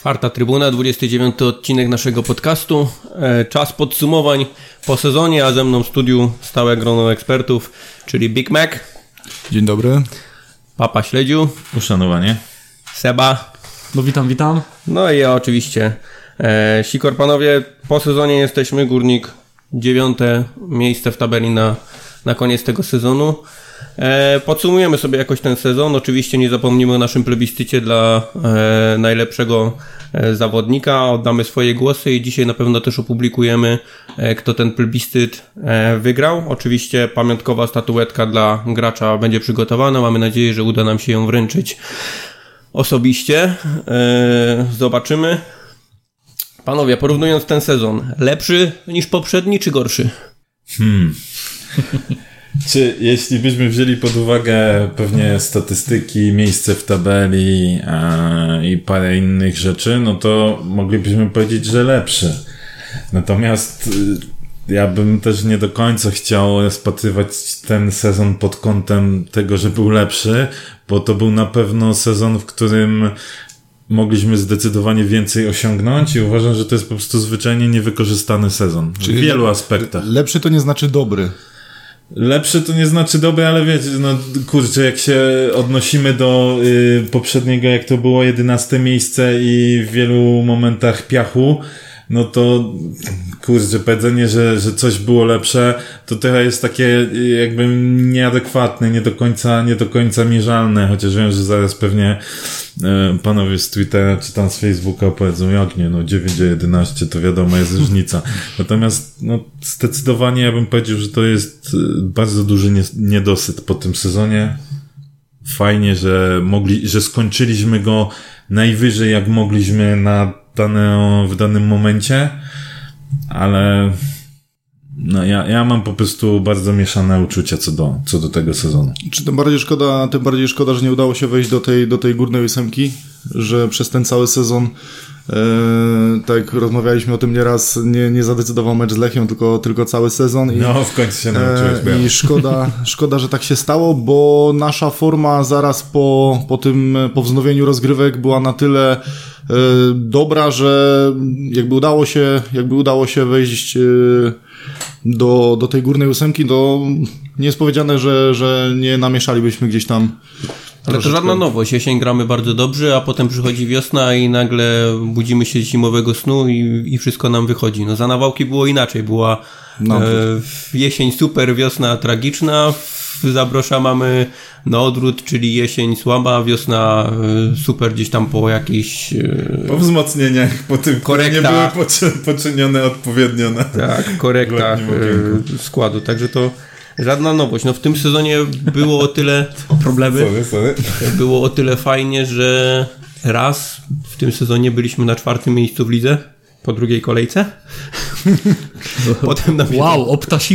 Czwarta trybuna, 29 odcinek naszego podcastu. E, czas podsumowań po sezonie, a ze mną w studiu stałe grono ekspertów, czyli Big Mac. Dzień dobry. Papa Śledziu. Uszanowanie. Seba. No witam, witam. No i ja oczywiście. E, Sikor, panowie, po sezonie jesteśmy, Górnik dziewiąte miejsce w tabeli na, na koniec tego sezonu. E, podsumujemy sobie jakoś ten sezon. Oczywiście nie zapomnimy o naszym plebiscycie dla e, najlepszego e, zawodnika. Oddamy swoje głosy i dzisiaj na pewno też opublikujemy, kto ten plebiscyt wygrał. Oczywiście pamiątkowa statuetka dla gracza będzie przygotowana. Mamy nadzieję, że uda nam się ją wręczyć osobiście. Zobaczymy. Panowie, porównując ten sezon, lepszy niż poprzedni czy gorszy? Hmm. Czy jeśli byśmy wzięli pod uwagę pewnie statystyki, miejsce w tabeli e, i parę innych rzeczy, no to moglibyśmy powiedzieć, że lepszy. Natomiast y, ja bym też nie do końca chciał rozpatrywać ten sezon pod kątem tego, że był lepszy, bo to był na pewno sezon, w którym mogliśmy zdecydowanie więcej osiągnąć i uważam, że to jest po prostu zwyczajnie niewykorzystany sezon. Czyli w wielu aspektach. Lepszy to nie znaczy dobry. Lepszy to nie znaczy dobry, ale wiecie, no kurczę, jak się odnosimy do y, poprzedniego, jak to było 11 miejsce i w wielu momentach piachu, no to kurczę, powiedzenie, że, że coś było lepsze, to trochę jest takie jakby nieadekwatne, nie do końca, nie do końca mierzalne, chociaż wiem, że zaraz pewnie y, panowie z Twittera czy tam z Facebooka powiedzą, jak nie, no 9 a 11 to wiadomo jest różnica. Natomiast no zdecydowanie ja bym powiedział, że to jest y, bardzo duży niedosyt po tym sezonie. Fajnie, że mogli, że skończyliśmy go najwyżej jak mogliśmy na dane, w danym momencie, ale no ja, ja mam po prostu bardzo mieszane uczucia co do, co do tego sezonu. Czy tym bardziej szkoda, tym bardziej szkoda, że nie udało się wejść do tej, do tej górnej ósemki, że przez ten cały sezon e, tak rozmawialiśmy o tym nieraz, nie, nie zadecydował mecz z Lechią, tylko, tylko cały sezon. I, no, w końcu się nauczyłeś. E, I szkoda, szkoda, że tak się stało, bo nasza forma zaraz po, po tym, po wznowieniu rozgrywek była na tyle e, dobra, że jakby udało się, jakby udało się wejść do, do tej górnej ósemki, to nie jest powiedziane, że, że nie namieszalibyśmy gdzieś tam ale to żadna nowość. Jesień gramy bardzo dobrze, a potem przychodzi wiosna i nagle budzimy się z zimowego snu i, i wszystko nam wychodzi. No za nawałki było inaczej. Była no. e, jesień super, wiosna tragiczna. W Zabrosza mamy na odwrót, czyli jesień słaba, wiosna e, super gdzieś tam po jakiejś... E, po wzmocnieniach, po tym, korekta, nie były poczynione odpowiednio na... Tak, korektach e, składu. Także to żadna nowość. No w tym sezonie było o tyle problemy. Sorry, sorry. Było o tyle fajnie, że raz w tym sezonie byliśmy na czwartym miejscu w lidze po drugiej kolejce. Potem nam wow, to...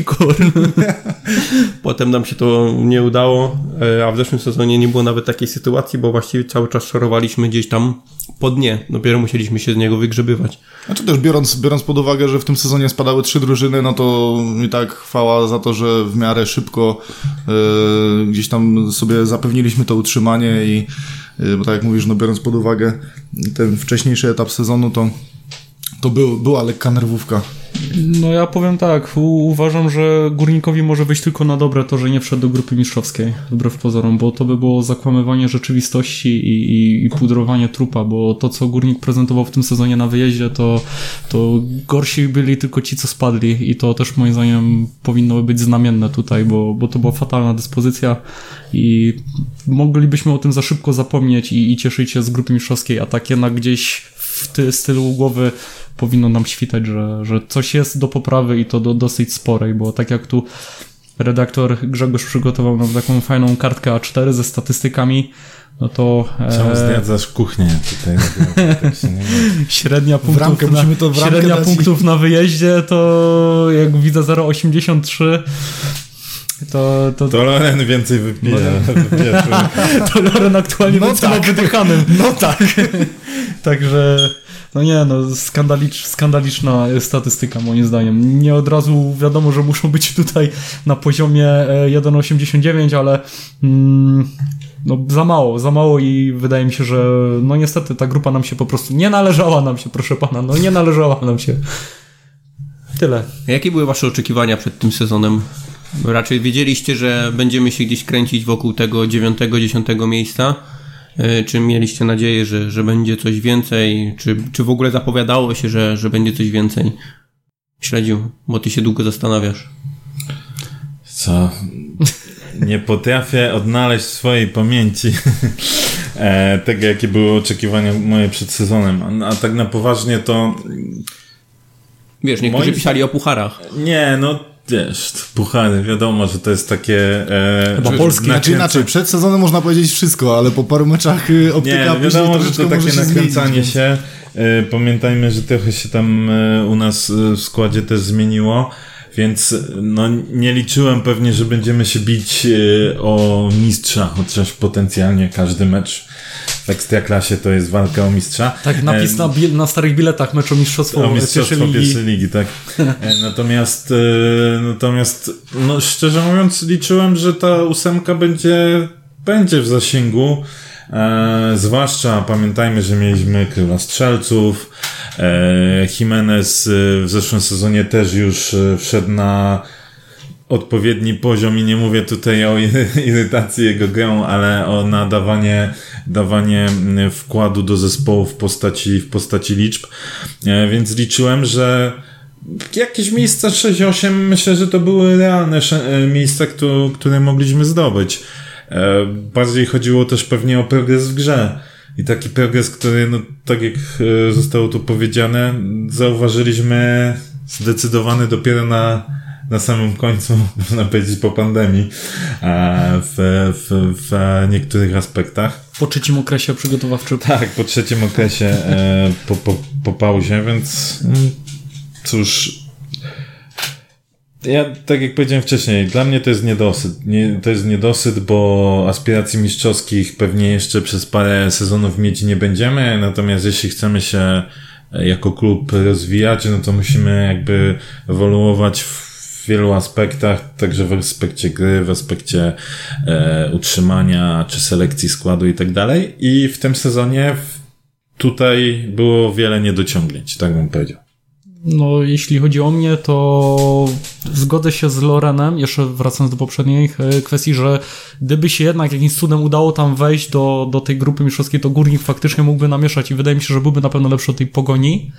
Potem nam się to nie udało, e, a w zeszłym sezonie nie było nawet takiej sytuacji, bo właściwie cały czas szorowaliśmy gdzieś tam po dnie. Dopiero musieliśmy się z niego wygrzebywać. Znaczy też biorąc, biorąc pod uwagę, że w tym sezonie spadały trzy drużyny, no to i tak chwała za to, że w miarę szybko yy, gdzieś tam sobie zapewniliśmy to utrzymanie i yy, bo tak jak mówisz, no biorąc pod uwagę ten wcześniejszy etap sezonu, to to był, była lekka nerwówka. No ja powiem tak, uważam, że Górnikowi może być tylko na dobre to, że nie wszedł do grupy mistrzowskiej, wbrew pozorom, bo to by było zakłamywanie rzeczywistości i, i, i pudrowanie trupa, bo to, co Górnik prezentował w tym sezonie na wyjeździe, to, to gorsi byli tylko ci, co spadli i to też moim zdaniem powinno być znamienne tutaj, bo, bo to była fatalna dyspozycja i moglibyśmy o tym za szybko zapomnieć i, i cieszyć się z grupy mistrzowskiej, a tak jednak gdzieś w ty, stylu głowy powinno nam świtać, że, że coś jest do poprawy i to do dosyć sporej, bo tak jak tu redaktor Grzegorz przygotował nam taką fajną kartkę A4 ze statystykami, no to... Czemu e... zniadzasz kuchnię tutaj? Średnia punktów, na, średnia punktów na wyjeździe to jak widzę 0,83 to, to, to Loren więcej wypije. to Loren aktualnie no tak. wydychanym. No tak. Także No nie, no skandalicz, skandaliczna statystyka moim zdaniem. Nie od razu wiadomo, że muszą być tutaj na poziomie e, 1,89, ale mm, no za mało, za mało i wydaje mi się, że no niestety ta grupa nam się po prostu nie należała nam się, proszę pana, no nie należała nam się. Tyle. Jakie były wasze oczekiwania przed tym sezonem? Raczej wiedzieliście, że będziemy się gdzieś kręcić wokół tego 9-10 miejsca? E, Czy mieliście nadzieję, że, że będzie coś więcej? Czy, czy w ogóle zapowiadało się, że, że będzie coś więcej? Śledził, bo ty się długo zastanawiasz. Co? Nie potrafię odnaleźć w swojej pamięci e, tego, jakie były oczekiwania moje przed sezonem. A, a tak na poważnie to Wiesz, niektórzy Moim- pisali o pucharach. nie, no wiesz, puchary, wiadomo, że to jest takie... E, Chyba polskie. Znaczy inaczej, przed sezonem można powiedzieć wszystko, ale po paru meczach y, optyka Nie, no wiadomo, że to takie nakręcanie zmienić, się. E, Pamiętajmy, że trochę się tam e, u nas e, w składzie też zmieniło, więc e, no nie liczyłem pewnie, że będziemy się bić e, o mistrza, chociaż potencjalnie każdy mecz w Ekstraklasie to jest walka o mistrza. Tak, napis E, na, bil- na starych biletach meczu mistrzostwo, o mistrzostwo pierwszej ligi. pierwszej ligi, tak. E, Natomiast, e, natomiast, no szczerze mówiąc, liczyłem, że ta ósemka będzie, będzie w zasięgu. E, zwłaszcza pamiętajmy, że mieliśmy króla strzelców. E, Jimenez w zeszłym sezonie też już wszedł na odpowiedni poziom i nie mówię tutaj o iry- irytacji jego grą, ale o nadawanie dawanie mm, wkładu do zespołu w postaci, w postaci liczb. E, Więc liczyłem, że jakieś miejsca 6-8 myślę, że to były realne e, miejsca, któ- które mogliśmy zdobyć. E, Bardziej chodziło też pewnie o progres w grze. I taki progres, który, no, tak jak zostało tu powiedziane, zauważyliśmy zdecydowany dopiero na, na samym końcu, można powiedzieć, po pandemii, e, w, w, w niektórych aspektach. Po trzecim okresie przygotowawczym. Tak, po trzecim okresie e, po, po, po pauzie, więc mm, cóż. Ja, tak jak powiedziałem wcześniej, dla mnie to jest niedosyt. Nie, to jest niedosyt, bo aspiracji mistrzowskich pewnie jeszcze przez parę sezonów mieć nie będziemy, natomiast jeśli chcemy się jako klub rozwijać, no to musimy jakby ewoluować w wielu aspektach, także w aspekcie gry, w aspekcie e, utrzymania czy selekcji składu i tak dalej. I w tym sezonie w, tutaj było wiele niedociągnięć, tak bym powiedział. No, jeśli chodzi o mnie, to zgodzę się z Lorenem, jeszcze wracając do poprzednich e, kwestii, że gdyby się jednak jakimś cudem udało tam wejść do, do tej grupy mistrzowskiej, to Górnik faktycznie mógłby namieszać i wydaje mi się, że byłby na pewno lepszy od tej pogoni,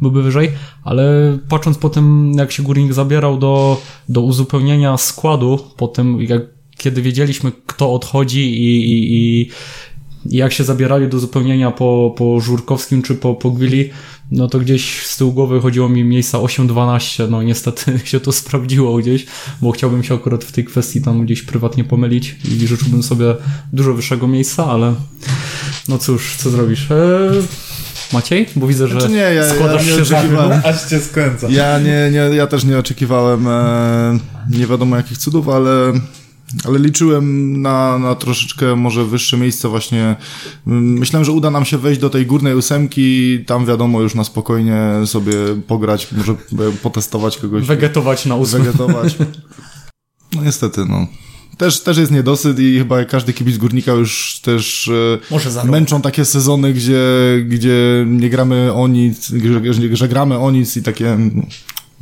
byłby wyżej, ale patrząc po tym, jak się Górnik zabierał do, do uzupełnienia składu, po tym, jak, kiedy wiedzieliśmy, kto odchodzi i, i, i jak się zabierali do zupełnienia po, po Żurkowskim czy po, po Gwili, no to gdzieś z tyłu głowy chodziło mi miejsca 8-12, no niestety się to sprawdziło gdzieś, bo chciałbym się akurat w tej kwestii tam gdzieś prywatnie pomylić i życzyłbym sobie dużo wyższego miejsca, ale no cóż, co zrobisz? Eee, Maciej? Bo widzę, że Znaczy nie, ja- składasz ja nie się za oczekiwałem. Aż cię skręca. Ja nie, nie, ja też nie oczekiwałem e, nie wiadomo jakich cudów, ale, ale liczyłem na, na troszeczkę może wyższe miejsce właśnie. Mm, Myślałem, że uda nam się wejść do tej górnej ósemki, tam wiadomo już na spokojnie sobie pograć, może e, potestować kogoś, wegetować na ósmym. wegetować. No niestety, no. Też, też jest niedosyt i chyba każdy kibic górnika już też e, męczą takie sezony, gdzie, gdzie nie gramy o nic, że, że gramy o nic i takie mm,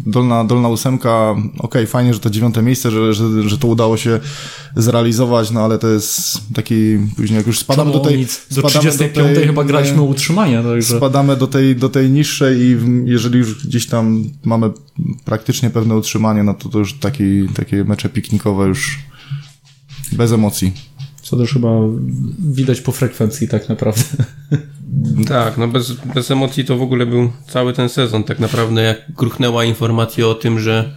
dolna, dolna ósemka, okej, fajnie, że to dziewiąte miejsce, że, że, że to udało się zrealizować, no ale to jest taki, później jak już spadamy do tej... nic. Do spadamy 35 tej- chyba graliśmy o utrzymanie, także... Spadamy do tej, do tej niższej i jeżeli już gdzieś tam mamy praktycznie pewne utrzymanie, no to to już taki, takie mecze piknikowe już bez emocji. Co też chyba widać po frekwencji tak naprawdę. Tak, no bez, bez emocji to w ogóle był cały ten sezon. Tak naprawdę jak gruchnęła informacja o tym, że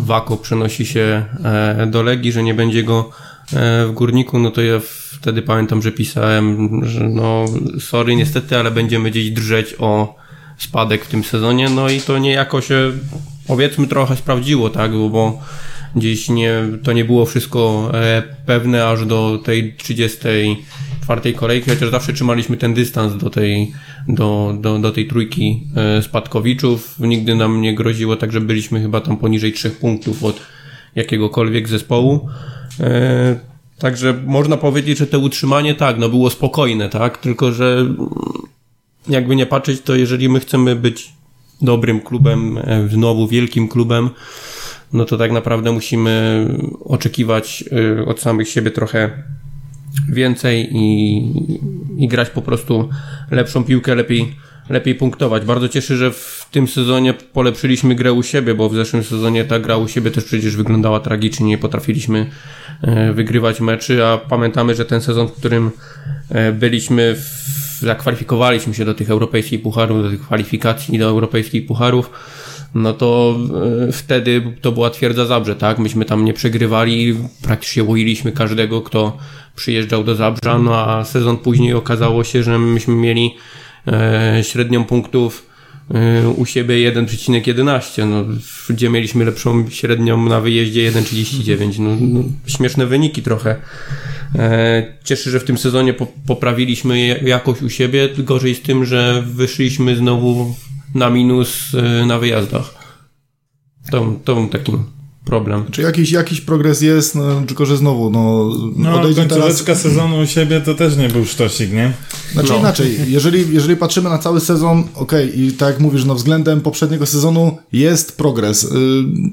Wako przenosi się e, do Legii, że nie będzie go e, w Górniku, no to ja wtedy pamiętam, że pisałem, że no sorry niestety, ale będziemy gdzieś drżeć o spadek w tym sezonie, no i to niejako się powiedzmy trochę sprawdziło, tak, bo gdzieś nie, to nie było wszystko e, pewne aż do tej 30 czwartej kolejki, chociaż zawsze trzymaliśmy ten dystans do tej, do, do, do tej trójki e, spadkowiczów. Nigdy nam nie groziło, także byliśmy chyba tam poniżej trzech punktów od jakiegokolwiek zespołu. E, Także można powiedzieć, że to utrzymanie tak, no było spokojne, tak? Tylko, że jakby nie patrzeć, to jeżeli my chcemy być dobrym klubem, znowu wielkim klubem, no to tak naprawdę musimy oczekiwać e, od samych siebie trochę więcej i, i grać po prostu lepszą piłkę, lepiej, lepiej punktować. Bardzo cieszę, że w tym sezonie polepszyliśmy grę u siebie, bo w zeszłym sezonie ta gra u siebie też przecież wyglądała tragicznie, nie potrafiliśmy e, wygrywać meczy, a pamiętamy, że ten sezon, w którym e, byliśmy, w, zakwalifikowaliśmy się do tych europejskich pucharów, do tych kwalifikacji do europejskich pucharów, no to e, wtedy to była twierdza Zabrze, tak? Myśmy tam nie przegrywali, praktycznie łoiliśmy każdego, kto przyjeżdżał do Zabrza, no a sezon później okazało się, że myśmy mieli e, średnią punktów e, u siebie 1,11, no, gdzie mieliśmy lepszą średnią na wyjeździe 1,39. No, no, śmieszne wyniki trochę. Cieszę, że w tym sezonie po, poprawiliśmy jakoś u siebie, gorzej z tym, że wyszliśmy znowu na minus e, na wyjazdach. To, to był taki problem. Czy jakiś, jakiś progres jest, no, tylko że znowu, no, No, odejdzie teraz... sezonu u siebie to też nie był sztosik, nie? Znaczy No. inaczej, jeżeli, jeżeli patrzymy na cały sezon, okej, i tak jak mówisz, no względem poprzedniego sezonu jest progres. Y,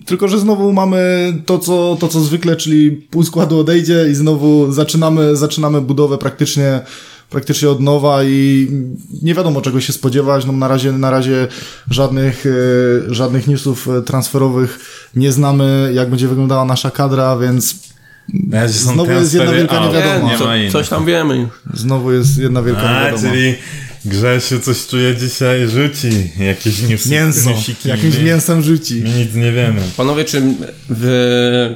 tylko, że znowu mamy to co, to, co zwykle, czyli pół składu odejdzie i znowu zaczynamy, zaczynamy budowę praktycznie praktycznie od nowa i nie wiadomo czego się spodziewać. No na razie, na razie żadnych, e, żadnych newsów e, transferowych nie znamy, jak będzie wyglądała nasza kadra, więc Znowu jest jedna wielka out, niewiadoma. Nie co, coś tam wiemy. znowu jest jedna wielka A, niewiadoma. czyli Grzesiu coś czuje dzisiaj, rzuci jakieś newsy, Mięso, newsiki. jakimś mięsem rzuci. My nic nie wiemy. Panowie, czy w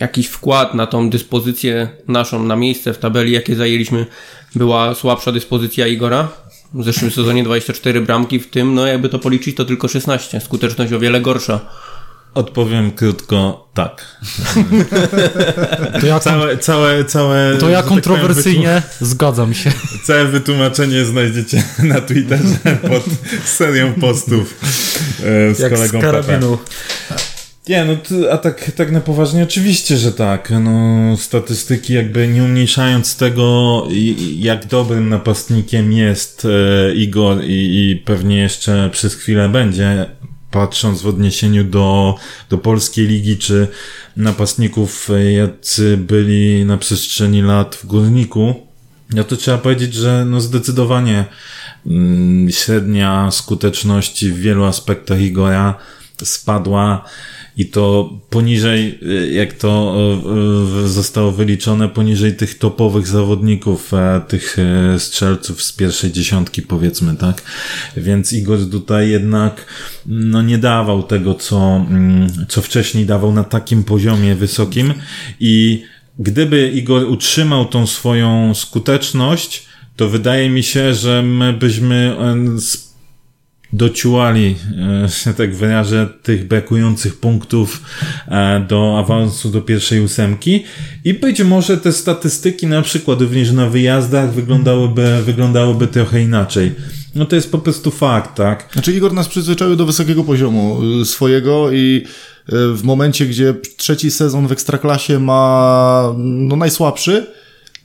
jakiś wkład na tą dyspozycję naszą, na miejsce w tabeli, jakie zajęliśmy, była słabsza dyspozycja Igora? W zeszłym sezonie 24 bramki, w tym, no jakby to policzyć, to tylko 16. Skuteczność o wiele gorsza. Odpowiem krótko, tak. To ja, Całe, całe, całe... to ja tak powiem, kontrowersyjnie zgadzam się. Całe wytłumaczenie znajdziecie na Twitterze pod serią postów e, z Jak z kolegą Pepe. Nie, no to, a tak, tak na poważnie oczywiście, że tak. No, statystyki jakby nie umniejszając tego, jak dobrym napastnikiem jest e, Igor i, i pewnie jeszcze przez chwilę będzie, patrząc w odniesieniu do, do polskiej ligi, czy napastników, e, jacy byli na przestrzeni lat w Górniku, no to trzeba powiedzieć, że no zdecydowanie mm, średnia skuteczności w wielu aspektach Igora spadła i to poniżej, y, jak to y, y, zostało wyliczone, poniżej tych topowych zawodników, e, tych e, strzelców z pierwszej dziesiątki powiedzmy, tak? Więc Igor tutaj jednak no nie dawał tego, co, mm, co wcześniej dawał na takim poziomie wysokim i gdyby Igor utrzymał tą swoją skuteczność, to wydaje mi się, że my byśmy e, z dociułali, e, że tak wyrażę, tych brakujących punktów e, do awansu do pierwszej ósemki i być może te statystyki na przykład również na wyjazdach wyglądałyby, wyglądałyby trochę inaczej. No to jest po prostu fakt, tak? Znaczy Igor nas przyzwyczaił do wysokiego poziomu y, swojego i y, w momencie, gdzie trzeci sezon w Ekstraklasie ma no, najsłabszy,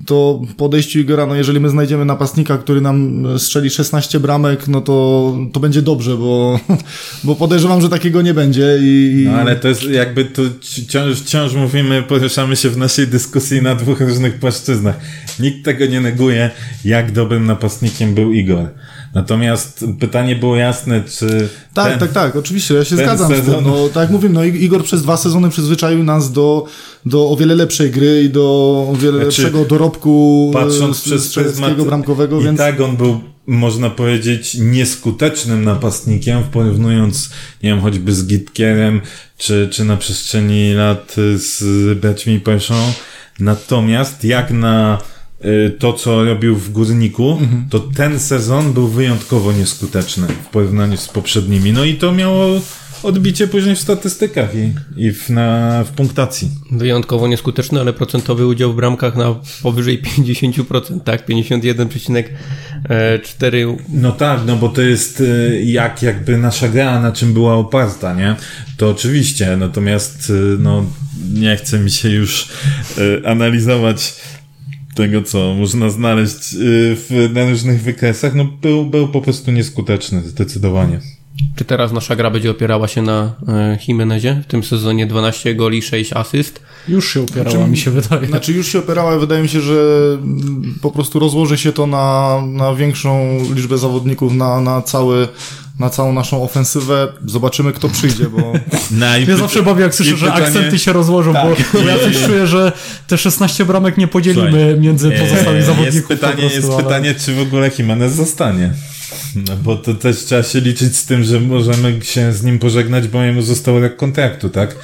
to po odejściu Igora, no jeżeli my znajdziemy napastnika, który nam strzeli 16 bramek, no to, to będzie dobrze, bo, bo podejrzewam, że takiego nie będzie i... No ale to jest jakby tu wciąż, wciąż mówimy, poruszamy się w naszej dyskusji na dwóch różnych płaszczyznach. Nikt tego nie neguje, jak dobrym napastnikiem był Igor. Natomiast pytanie było jasne, czy Tak, ten, tak, tak, oczywiście, ja się zgadzam z sezon- tym. No, tak jak mówię, no Igor przez dwa sezony przyzwyczaił nas do, do o wiele lepszej gry i do o wiele Znaczy, lepszego dorobku patrząc e, przez strzeleckiego pryzmat bramkowego, i więc tak on był, można powiedzieć, nieskutecznym napastnikiem, porównując, nie wiem, choćby z Gitkierem, czy, czy na przestrzeni lat z braćmi Peszą. Natomiast jak na to, co robił w Górniku, Mhm. to ten sezon był wyjątkowo nieskuteczny w porównaniu z poprzednimi. No i to miało odbicie później w statystykach i, i w, na, w punktacji. Wyjątkowo nieskuteczny, ale procentowy udział w bramkach na powyżej 50%, tak? 51,4. No tak, no bo to jest y, jak jakby nasza gra, na czym była oparta, nie? To oczywiście, natomiast y, no nie chce mi się już y, analizować tego, co można znaleźć w, na różnych wykresach, no był, był po prostu nieskuteczny, zdecydowanie. Czy teraz nasza gra będzie opierała się na e, Jimenezie? W tym sezonie 12 goli, 6 asyst. Już się opierała, Znaczy, mi się wydaje. Znaczy już się opierała, wydaje mi się, że mm, po prostu rozłoży się to na, na większą liczbę zawodników, na, na, cały, na całą naszą ofensywę. Zobaczymy, kto przyjdzie, bo Ja zawsze bawię, jak słyszę, że pytanie- akcenty się rozłożą, bo, bo ja coś czuję, że te 16 bramek nie podzielimy Słuchaj, między pozostałymi Jest zawodników. po pytanie, prostu, jest ale- pytanie, czy w ogóle Jimenez zostanie. No bo to też trzeba się liczyć z tym, że możemy się z nim pożegnać, bo jemu został rok kontraktu, tak?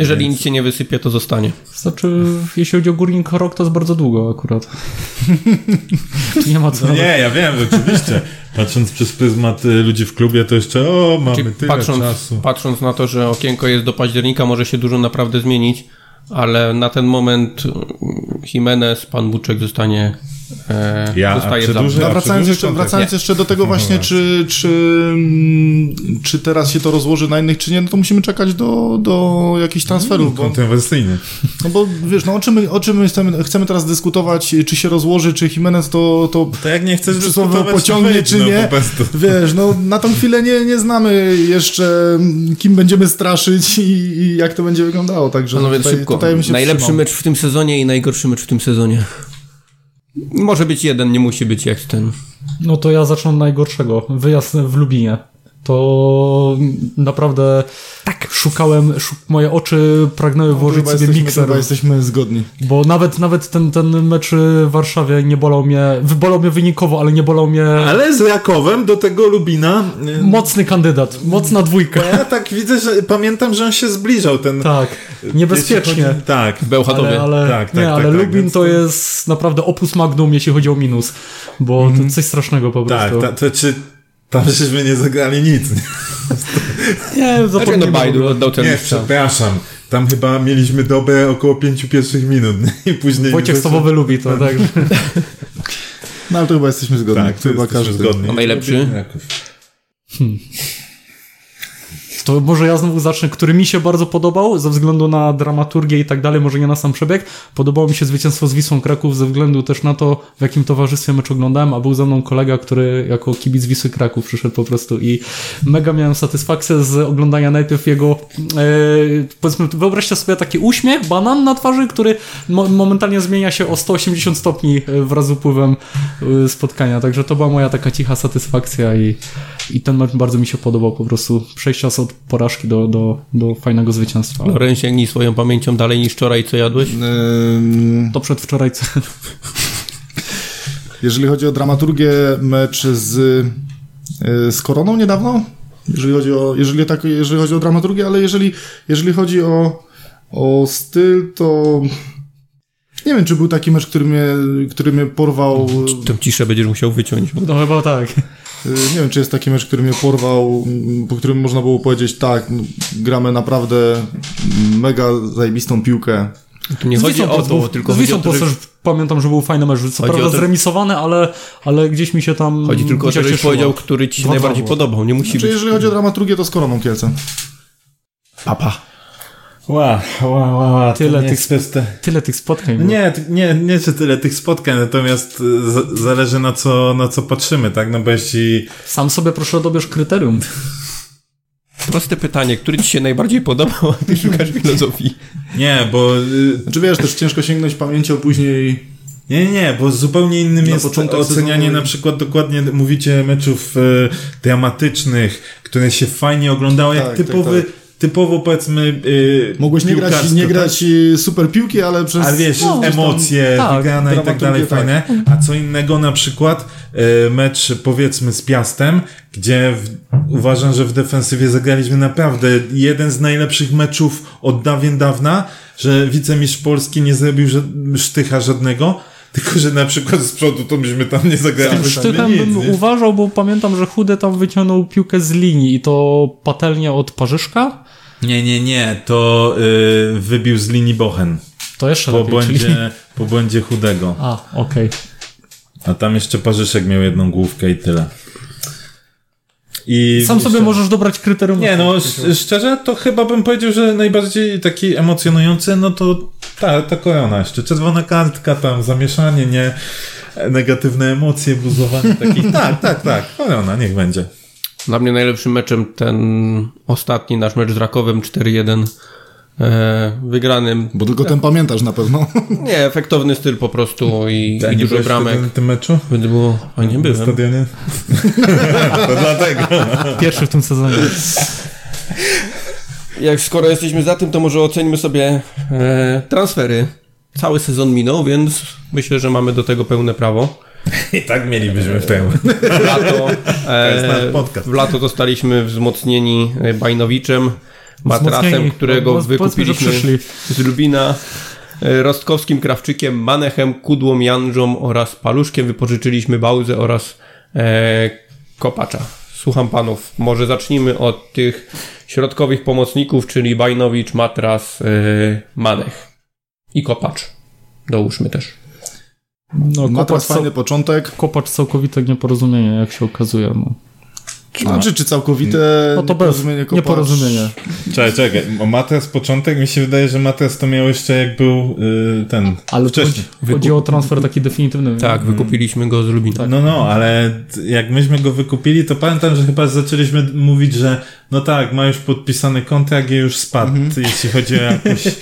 Jeżeli nic się nie wysypie, to zostanie. Znaczy, jeśli chodzi o Górnik rok, to jest bardzo długo akurat. tu nie ma co No nie, ja wiem, oczywiście. Patrząc przez pryzmat y, ludzi w klubie, to jeszcze o, mamy Czyli tyle patrząc, czasu. patrząc na to, że okienko jest do października, może się dużo naprawdę zmienić, ale na ten moment mm, Jimenez, pan Buczek zostanie e, Ja, zostaje. A wracając, jeszcze, wracając jeszcze do tego właśnie, czy, czy, mm, czy teraz się to rozłoży na innych, czy nie, no to musimy czekać do, do jakichś transferów, bo, Kontrowersyjny. no bo wiesz, no o czym, my- o czym my chcemy, chcemy teraz dyskutować, czy się rozłoży, czy Jimenez to, to To jak nie chcesz dyskutować, pociągnie, czy no, nie. po prostu. Wiesz, no na tą chwilę nie, nie znamy jeszcze, kim będziemy straszyć i, i jak to będzie wyglądało, także Panowie, tutaj, szybko. tutaj Najlepszy wstrzymał. mecz w tym sezonie i najgorszy mecz w tym sezonie. Może być jeden, nie musi być jak ten. No to ja zacznę od najgorszego. Wyjazd w Lubinie. To naprawdę tak szukałem, szuk moje oczy pragnęły włożyć Chyba sobie jesteśmy, mikser, chyba jesteśmy zgodni. bo nawet nawet ten, ten mecz w Warszawie nie bolał mnie, wybolał mnie wynikowo, ale nie bolał mnie Ale z Rakowem do tego Lubina... y, mocny kandydat, mocna dwójka. Ja tak widzę, że pamiętam, że on się zbliżał, ten... Tak, niebezpiecznie. Jeśli chodzi- Tak. Bełchatowie. Ale, ale, Tak, tak, nie, tak, ale tak, Lubin więc to jest naprawdę opus magnum, jeśli chodzi o minus, bo to coś strasznego po Tak, prostu. ta, to czy... Tam żeśmy nie zagrali nic. Nie, zapomnijmy w Bajdu oddał ten Nie, przepraszam. Tam chyba mieliśmy dobre około pięciu pierwszych minut i później... Wojciech Sobowy lubi to, tak. No ale to chyba jesteśmy zgodni. Tak, to chyba jesteśmy każdy. zgodni. A najlepszy? Raków. To może ja znowu zacznę, który mi się bardzo podobał ze względu na dramaturgię i tak dalej, może nie na sam przebieg. Podobało mi się zwycięstwo z Wisłą Kraków ze względu też na to, w jakim towarzystwie mecz oglądałem, a był ze mną kolega, który jako kibic Wisły Kraków przyszedł po prostu i mega miałem satysfakcję z oglądania najpierw jego, e, powiedzmy, wyobraźcie sobie taki uśmiech, banan na twarzy, który mo momentalnie zmienia się o 180 stopni e, wraz z upływem e, spotkania, także to była moja taka cicha satysfakcja i, i ten mecz bardzo mi się podobał po prostu. Przejścia od porażki do, do, do fajnego zwycięstwa. Loren, sięgnij swoją pamięcią dalej niż wczoraj, co jadłeś. Ym, To przedwczoraj Jeżeli chodzi o dramaturgię, mecz z, y, z Koroną niedawno, jeżeli chodzi o, jeżeli tak, jeżeli chodzi o dramaturgię, ale jeżeli, jeżeli chodzi o, o styl, to nie wiem, czy był taki mecz, który mnie, który mnie porwał, Tę ciszę będziesz musiał wyciąć. No chyba tak. Nie wiem, czy jest taki mecz, który mnie porwał, po którym można było powiedzieć, tak, gramy naprawdę mega zajebistą piłkę. Tu nie Z chodzi o to, był- tylko z o to, że... Pamiętam, że był fajny mecz. Co prawda to- zremisowany, ale, ale gdzieś mi się tam Chodzi tylko o to, żebyś powiedział, który ci się najbardziej podobał. Nie musi Czy być jeżeli chodzi o dramaturgię, to z Koroną Kielce. papa. Ła, ła, ła, ła. to Tyle tych kwestia- Tyle tych spotkań było. Nie, nie, nie, że tyle tych spotkań, natomiast y, za- zależy na co, na co patrzymy, tak? No bo jeśli... Sam sobie proszę dobierz kryterium. Proste pytanie, który ci się najbardziej podobał, a ty szukasz filozofii. Nie, bo... y, Znaczy wiesz, też ciężko sięgnąć pamięcią później Nie, nie, nie, bo zupełnie innym Na jest początek ocenianie sezonu- na przykład dokładnie mówicie meczów e, dramatycznych, które się fajnie oglądało, jak Tak, tak, typowy, typowo powiedzmy e, Mogłeś nie grać, nie tak? grać y, super piłki, ale przez... Ale wiesz, no, gdzieś tam- emocje, tak, i tak dalej, tak. fajne. A co innego na przykład e, mecz powiedzmy z Piastem, gdzie w, uważam, że w defensywie zagraliśmy naprawdę jeden z najlepszych meczów od dawien dawna, że wicemistrz Polski nie zrobił ża- sztycha żadnego. Tylko, że na przykład z przodu to byśmy tam nie zagrali. Tym sztychem bym uważał, bo pamiętam, że Chudy tam wyciągnął piłkę z linii i to patelnia od Parzyszka. Nie, nie, nie, to y, wybił z linii Bochen. To jeszcze Po lepiej, czyli... błędzie, po błędzie chudego. A, okej. A tam jeszcze Parzyszek miał jedną główkę i tyle. I Sam sobie możesz dobrać kryterium. Nie, no sz- szczerze, to chyba bym powiedział, że najbardziej taki emocjonujący, no to ta, ta korona jeszcze. Czerwona kartka, tam zamieszanie, nie? Negatywne emocje, buzowanie takich. tak, tak, tak. Korona, niech będzie. Dla mnie najlepszym meczem ten ostatni nasz mecz z Rakowem 4-1 e, wygranym. Bo tylko ten pamiętasz na pewno. Nie, efektowny styl po prostu i, Tak, i nie dużo bramek. wtedy na tym meczu? Było, a nie byłem. stadionie? to dlatego. Pierwszy w tym sezonie. Jak skoro jesteśmy za tym, to może ocenimy sobie e, transfery. Cały sezon minął, więc myślę, że mamy do tego pełne prawo. I tak mielibyśmy. W lato, jest nasz e, podcast. w lato zostaliśmy wzmocnieni Bajnowiczem, matrasem, którego Bo- bo- wykupiliśmy z Lubina, e, Rostkowskim Krawczykiem, Manechem, Kudłą Janżą oraz Paluszkiem wypożyczyliśmy Bałzę oraz e, Kopacza. Słucham panów. Może zacznijmy od tych środkowych pomocników, czyli Bajnowicz, Matras, e, Manech i Kopacz. Dołóżmy też. No, Ma kopacz, teraz cał... fajny początek. kopacz całkowite nieporozumienie, jak się okazuje. No, Znaczy, czy całkowite no to bez nieporozumienie kopacz? nieporozumienie. Czekaj, czekaj. O Matres początek, mi się wydaje, że Matres to miał jeszcze jak był y, ten Ale wcześniej. chodzi, chodzi o transfer taki definitywny. Tak, wykupiliśmy go z Lubina. No, no, ale jak myśmy go wykupili, to pamiętam, że chyba zaczęliśmy mówić, że no tak, ma już podpisany kontrakt i już spadł, jeśli chodzi o jakąś e,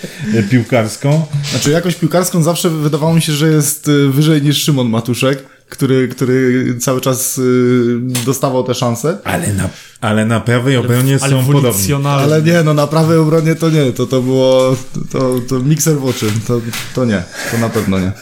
piłkarską. Znaczy, jakoś piłkarską zawsze wydawało mi się, że jest y, wyżej niż Szymon Matuszek, który, który cały czas y, dostawał te szanse. Ale na, ale na prawej obronie Ale są podobni. ewolucjonalny. Ale nie, no na prawej obronie to nie, to to było, to, to mikser w oczy, to, to nie, to na pewno nie.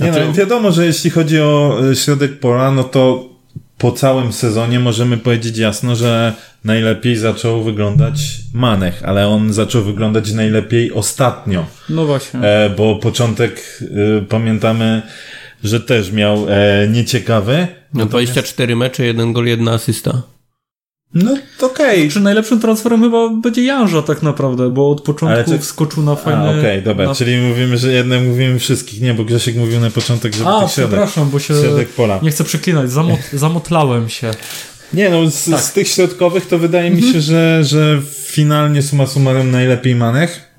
Nie no, wiadomo, że jeśli chodzi o e, środek pola, no to po całym sezonie możemy powiedzieć jasno, że najlepiej zaczął wyglądać Manech, ale on zaczął wyglądać najlepiej ostatnio. No właśnie. E, bo początek e, pamiętamy, że też miał e, nieciekawy. No 24 mecze, jeden gol, jedna asysta. No to okej. Czy najlepszym transferem chyba będzie Janża tak naprawdę, bo od początku Ale czy- wskoczył na fajny... A, okej, dobra, na... czyli mówimy, że jednak mówimy wszystkich, nie, bo Grzesiek mówił na początek, żeby A, tych środek, przepraszam, bo się... środek pola. Nie chcę przeklinać, zamot... zamotlałem się. Nie no, z, Tak. z tych środkowych to wydaje mi Mhm. się, że, że finalnie suma summarum najlepiej Manech.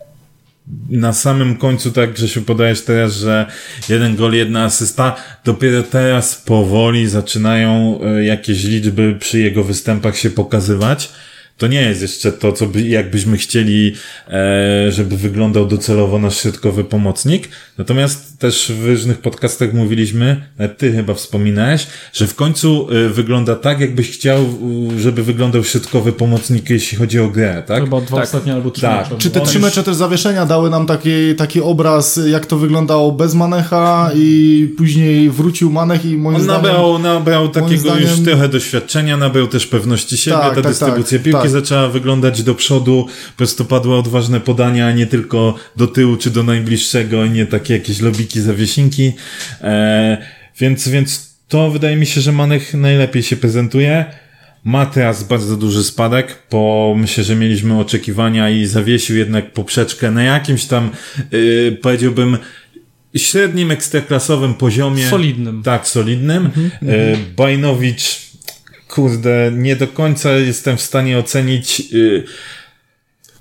Na samym końcu, tak Grzesiu podajesz teraz, że jeden gol, jedna asysta. Dopiero teraz powoli zaczynają e, jakieś liczby przy jego występach się pokazywać. To nie jest jeszcze to, co by, jakbyśmy chcieli, e, żeby wyglądał docelowo nasz środkowy pomocnik. Natomiast też w różnych podcastach mówiliśmy, nawet ty chyba wspominałeś, że w końcu e, wygląda tak, jakbyś chciał, u, żeby wyglądał środkowy pomocnik, jeśli chodzi o grę, tak? Chyba dwa ostatnie albo trzy Tak. mecze. Czy te trzy już- mecze też zawieszenia dały nam taki, taki obraz, jak to wyglądało bez Manecha i później wrócił Manech i moim On zdaniem... nabrał, nabrał takiego zdaniem- już trochę doświadczenia, nabrał też pewności siebie, Tak, ta tak, dystrybucja tak, piłki tak. zaczęła wyglądać do przodu, po prostu padły odważne podania, a nie tylko do tyłu czy do najbliższego, nie takie jakieś lobiki, zawiesinki. E, więc, więc to wydaje mi się, że Manech najlepiej się prezentuje. Ma teraz bardzo duży spadek, bo myślę, że mieliśmy oczekiwania i zawiesił jednak poprzeczkę na jakimś tam, yy, powiedziałbym, średnim ekstraklasowym poziomie. Solidnym. Tak, solidnym. E, Bajnowicz, kurde, nie do końca jestem w stanie ocenić. czy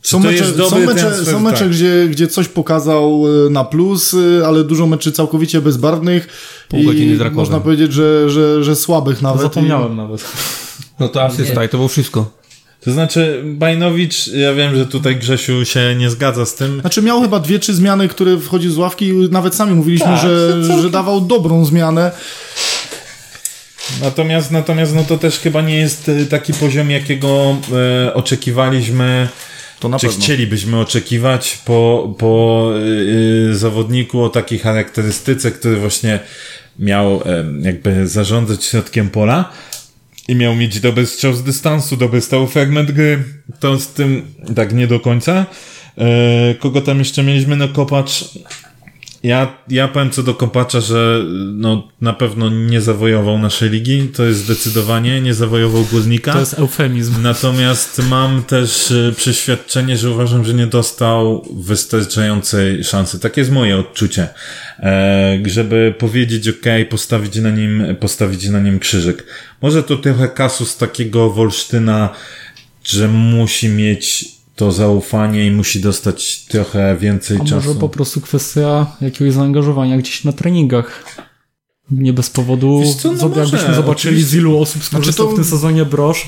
Są mecze, są mecze, są mecze Tak. gdzie, gdzie coś pokazał y, na plus, y, ale dużo meczy całkowicie bezbarwnych. Pół i godziny z Rakowem. Można powiedzieć, że, że, że słabych nawet. Zapomniałem nawet. No to asysta i to było wszystko. To znaczy, Bajnowicz, ja wiem, że tutaj Grzesiu się nie zgadza z tym. Znaczy miał chyba dwie, trzy zmiany, które wchodził z ławki i nawet sami mówiliśmy, Tak, że, całkiem- że dawał dobrą zmianę. Natomiast, natomiast, no to też chyba nie jest e, taki poziom, jakiego e, oczekiwaliśmy. To na czy pewno. chcielibyśmy oczekiwać po, po yy, zawodniku o takiej charakterystyce, który właśnie miał e, jakby zarządzać środkiem pola i miał mieć dobry strzał z dystansu, dobry stały fragment gry, to z tym tak nie do końca. E, kogo tam jeszcze mieliśmy? No Kopacz Ja, ja powiem co do Kopacza, że no, na pewno nie zawojował naszej ligi, to jest zdecydowanie, nie zawojował Górnika. To jest eufemizm. Natomiast mam też y, przeświadczenie, że uważam, że nie dostał wystarczającej szansy. Takie jest moje odczucie. E, żeby powiedzieć, ok, postawić na nim, postawić na nim krzyżyk. Może to trochę kasus takiego Wolsztyna, że musi mieć to zaufanie i musi dostać trochę więcej A czasu. może po prostu kwestia jakiegoś zaangażowania gdzieś na treningach. Nie bez powodu, Wiesz co, no zob- jakbyśmy zobaczyli z oczywiście. ilu osób skorzystał to- w tym sezonie brosz,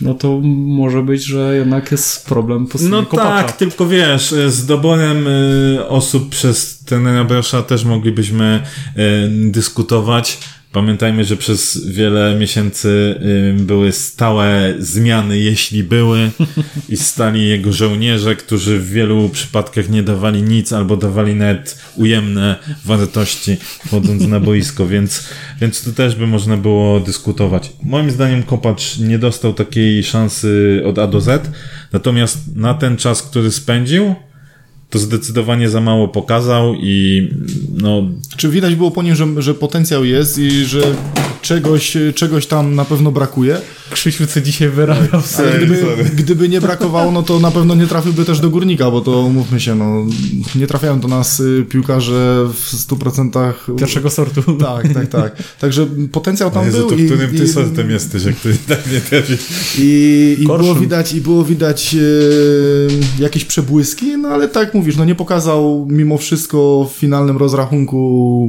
no to może być, że jednak jest problem po stronie No kopacza. tak, tylko wiesz, y, z doborem y, osób przez trenera Brosza też moglibyśmy y, dyskutować. Pamiętajmy, że przez wiele miesięcy były stałe zmiany, jeśli były, i stali jego żołnierze, którzy w wielu przypadkach nie dawali nic albo dawali nawet ujemne wartości wchodząc na boisko, więc, więc tu też by można było dyskutować. Moim zdaniem Kopacz nie dostał takiej szansy od A do Z, natomiast na ten czas, który spędził, to zdecydowanie za mało pokazał i no, Czy widać było po nim, że, że potencjał jest i że czegoś, czegoś tam na pewno brakuje? Krzysiu, co dzisiaj wyrabiał gdyby, gdyby nie brakowało, no to na pewno nie trafiłby też do górnika, bo to mówmy się, no nie trafiają do nas y, piłkarze w 100%. pierwszego sortu. Tak, tak, tak. Także potencjał tam Jezu, był. to i- którym ty i- sortem jesteś, jak ty tak nie trafi. I, i było widać, i było widać e, jakieś przebłyski, no ale tak mówisz, no nie pokazał mimo wszystko w finalnym rozrachunku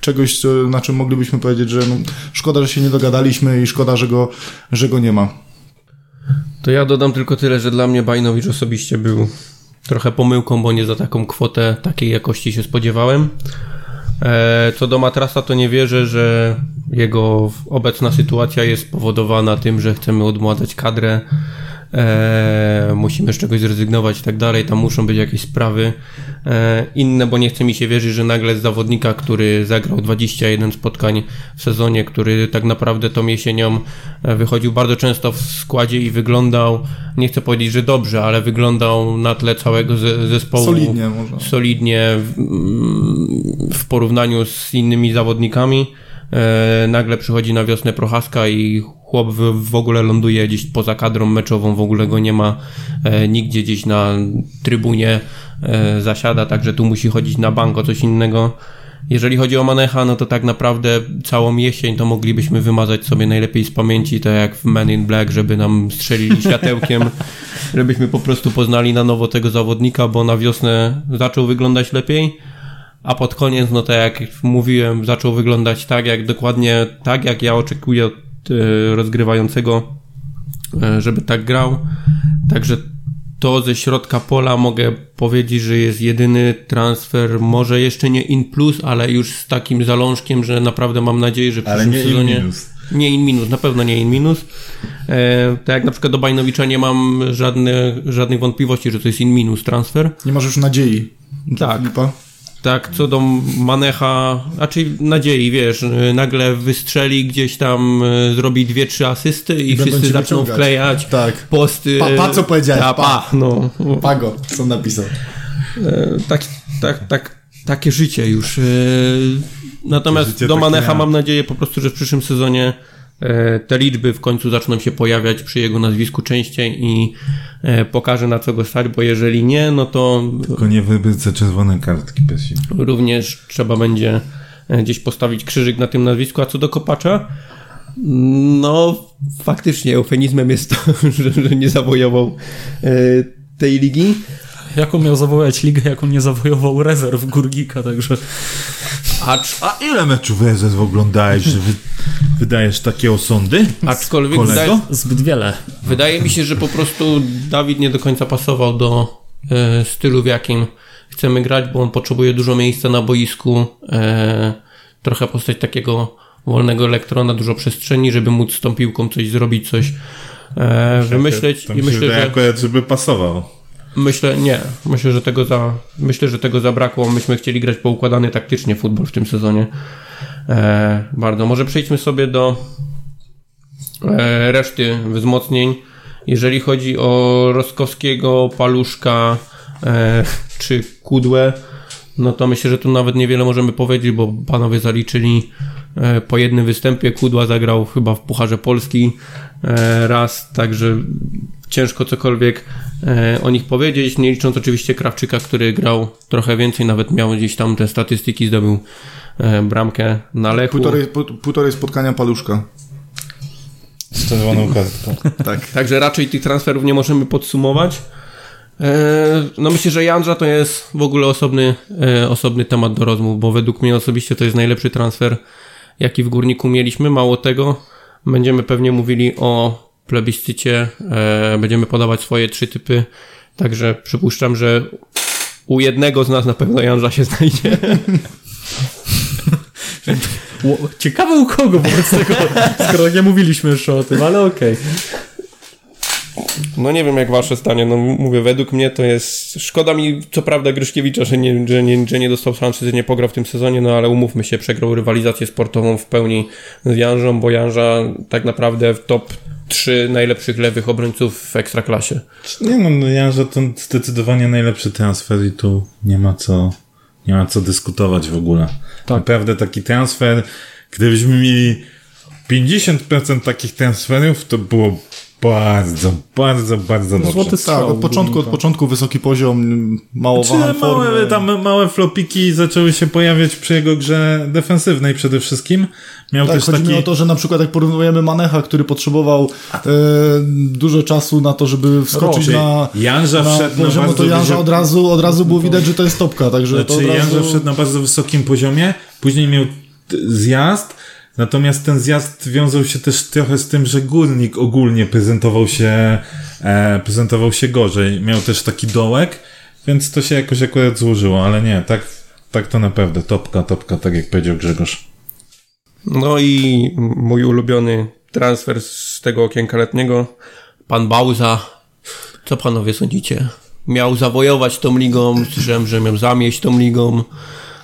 czegoś, na czym moglibyśmy powiedzieć, że no, szkoda, że się nie dogadaliśmy i szkoda, że go, że go nie ma. To ja dodam tylko tyle, że dla mnie Bajnowicz osobiście był trochę pomyłką, bo nie za taką kwotę takiej jakości się spodziewałem. E, co do Matrasa, to nie wierzę, że jego obecna sytuacja jest spowodowana tym, że chcemy odmładzać kadrę, e, musimy z czegoś zrezygnować i tak dalej. Tam muszą być jakieś sprawy e, inne, bo nie chce mi się wierzyć, że nagle z zawodnika, który zagrał 21 spotkań w sezonie, który tak naprawdę tą jesienią e, wychodził bardzo często w składzie i wyglądał, nie chcę powiedzieć, że dobrze, ale wyglądał na tle całego ze- zespołu Solidnie może. solidnie w, mm, w porównaniu z innymi zawodnikami. E, nagle przychodzi na wiosnę Prochaska i chłop w, w ogóle ląduje gdzieś poza kadrą meczową, w ogóle go nie ma e, nigdzie gdzieś na trybunie e, zasiada, także tu musi chodzić na bank o coś innego. Jeżeli chodzi o Manecha, no to tak naprawdę całą jesień to moglibyśmy wymazać sobie najlepiej z pamięci, tak jak w Men in Black, żeby nam strzelili światełkiem, żebyśmy po prostu poznali na nowo tego zawodnika, bo na wiosnę zaczął wyglądać lepiej, a pod koniec, no tak jak mówiłem, zaczął wyglądać tak, jak dokładnie tak, jak ja oczekuję rozgrywającego, e, żeby tak grał. Także to ze środka pola mogę powiedzieć, że jest jedyny transfer, może jeszcze nie in plus, ale już z takim zalążkiem, że naprawdę mam nadzieję, że w Ale przyszłym nie in sezonie... minus. Nie in minus, na pewno nie in minus. E, tak jak na przykład do Bajnowicza nie mam żadne, żadnych wątpliwości, że to jest in minus transfer. Nie masz już nadziei. Tak. Filipa. Tak, co do Manecha, raczej nadziei, wiesz, y, nagle wystrzeli gdzieś tam, y, zrobi dwie, trzy asysty i, I wszyscy zaczną wyciągać. wklejać Tak. posty. Pa- pa, co powiedziałeś, Ta, pa. pa, no. Pago, co napisał. E, tak, tak, tak, takie życie już. E, Natomiast Życie do Manecha ja. mam nadzieję po prostu, że w przyszłym sezonie te liczby w końcu zaczną się pojawiać przy jego nazwisku częściej i e, pokaże na co go stać, bo jeżeli nie, no to Tylko nie wybrycę czerwone kartki Pesi. również trzeba będzie e, gdzieś postawić krzyżyk na tym nazwisku. A co do kopacza, no faktycznie eufemizmem jest to, że, że nie zawojował e, tej ligi. Jak on miał zawołać ligę, jak on nie zawojował rezerw Górnika, także Acz, A ile meczów rezerw oglądałeś, że wy, wydajesz takie osądy? aczkolwiek Kolego? wydaje, zbyt wiele. wydaje mi się, że po prostu Dawid nie do końca pasował do e, stylu, w jakim chcemy grać, bo on potrzebuje dużo miejsca na boisku, e, trochę postać takiego wolnego elektrona, dużo przestrzeni, żeby móc z tą piłką coś zrobić, coś e, wymyśleć Tam i myślę, że akurat, żeby pasował. Myślę, nie. Myślę, że tego za, myślę, że tego zabrakło. Myśmy chcieli grać poukładany taktycznie futbol w tym sezonie. E, bardzo. Może przejdźmy sobie do e, reszty wzmocnień. Jeżeli chodzi o Roskowskiego, Paluszka e, czy Kudłę, no to myślę, że tu nawet niewiele możemy powiedzieć, bo panowie zaliczyli po jednym występie. Kudła zagrał chyba w Pucharze Polski e, raz, także ciężko cokolwiek e, o nich powiedzieć, nie licząc oczywiście Krawczyka, który grał trochę więcej, nawet miał gdzieś tam te statystyki, zdobył e, bramkę na Lechu. Półtorej, półtorej spotkania paluszka. Z czerwoną kartką. Tak. Także raczej tych transferów nie możemy podsumować. E, No myślę, że Jandrza to jest w ogóle osobny, e, osobny temat do rozmów, bo według mnie osobiście to jest najlepszy transfer, jaki w Górniku mieliśmy. Mało tego, będziemy pewnie mówili o plebiscycie, e, będziemy podawać swoje trzy typy, także przypuszczam, że u jednego z nas na pewno Jandrza się znajdzie. Ciekawe u kogo wobec tego, skoro nie mówiliśmy jeszcze o tym, ale okej. No nie wiem jak wasze stanie, no mówię, według mnie to jest, szkoda mi co prawda Gryszkiewicza, że nie, że nie, że nie dostał szansy, że nie pograł w tym sezonie, no ale umówmy się, przegrał rywalizację sportową w pełni z Janżą, bo Janża tak naprawdę w top 3 najlepszych lewych obrońców w Ekstraklasie. Nie no, no ja, że to zdecydowanie najlepszy transfer i tu nie ma co, nie ma co dyskutować w ogóle. Tak. Naprawdę taki transfer, gdybyśmy mieli 50% takich transferów, to było bardzo, bardzo, bardzo dobrze. Złoty Tak, strzał. od początku, od początku wysoki poziom, mało Czy wahań małe, tam małe flopiki zaczęły się pojawiać przy jego grze defensywnej przede wszystkim. Miał Tak, też chodzi taki... mi o to, że na przykład jak porównujemy Manecha, który potrzebował e, dużo czasu na to, żeby wskoczyć Czyli na, Janża na wszedł na poziom, to Janża wysoki- od razu, od razu było widać, że to jest topka, także to od Znaczy razu... Janża wszedł na bardzo wysokim poziomie, później miał zjazd, natomiast ten zjazd wiązał się też trochę z tym, że Górnik ogólnie prezentował się, e, prezentował się gorzej. Miał też taki dołek, więc to się jakoś akurat złożyło, ale nie, tak, tak to naprawdę, topka, topka, tak jak powiedział Grzegorz. No i mój ulubiony transfer z tego okienka letniego, pan Bauza. Co panowie sądzicie? Miał zawojować tą ligą, słyszałem, że miał zamieść tą ligą.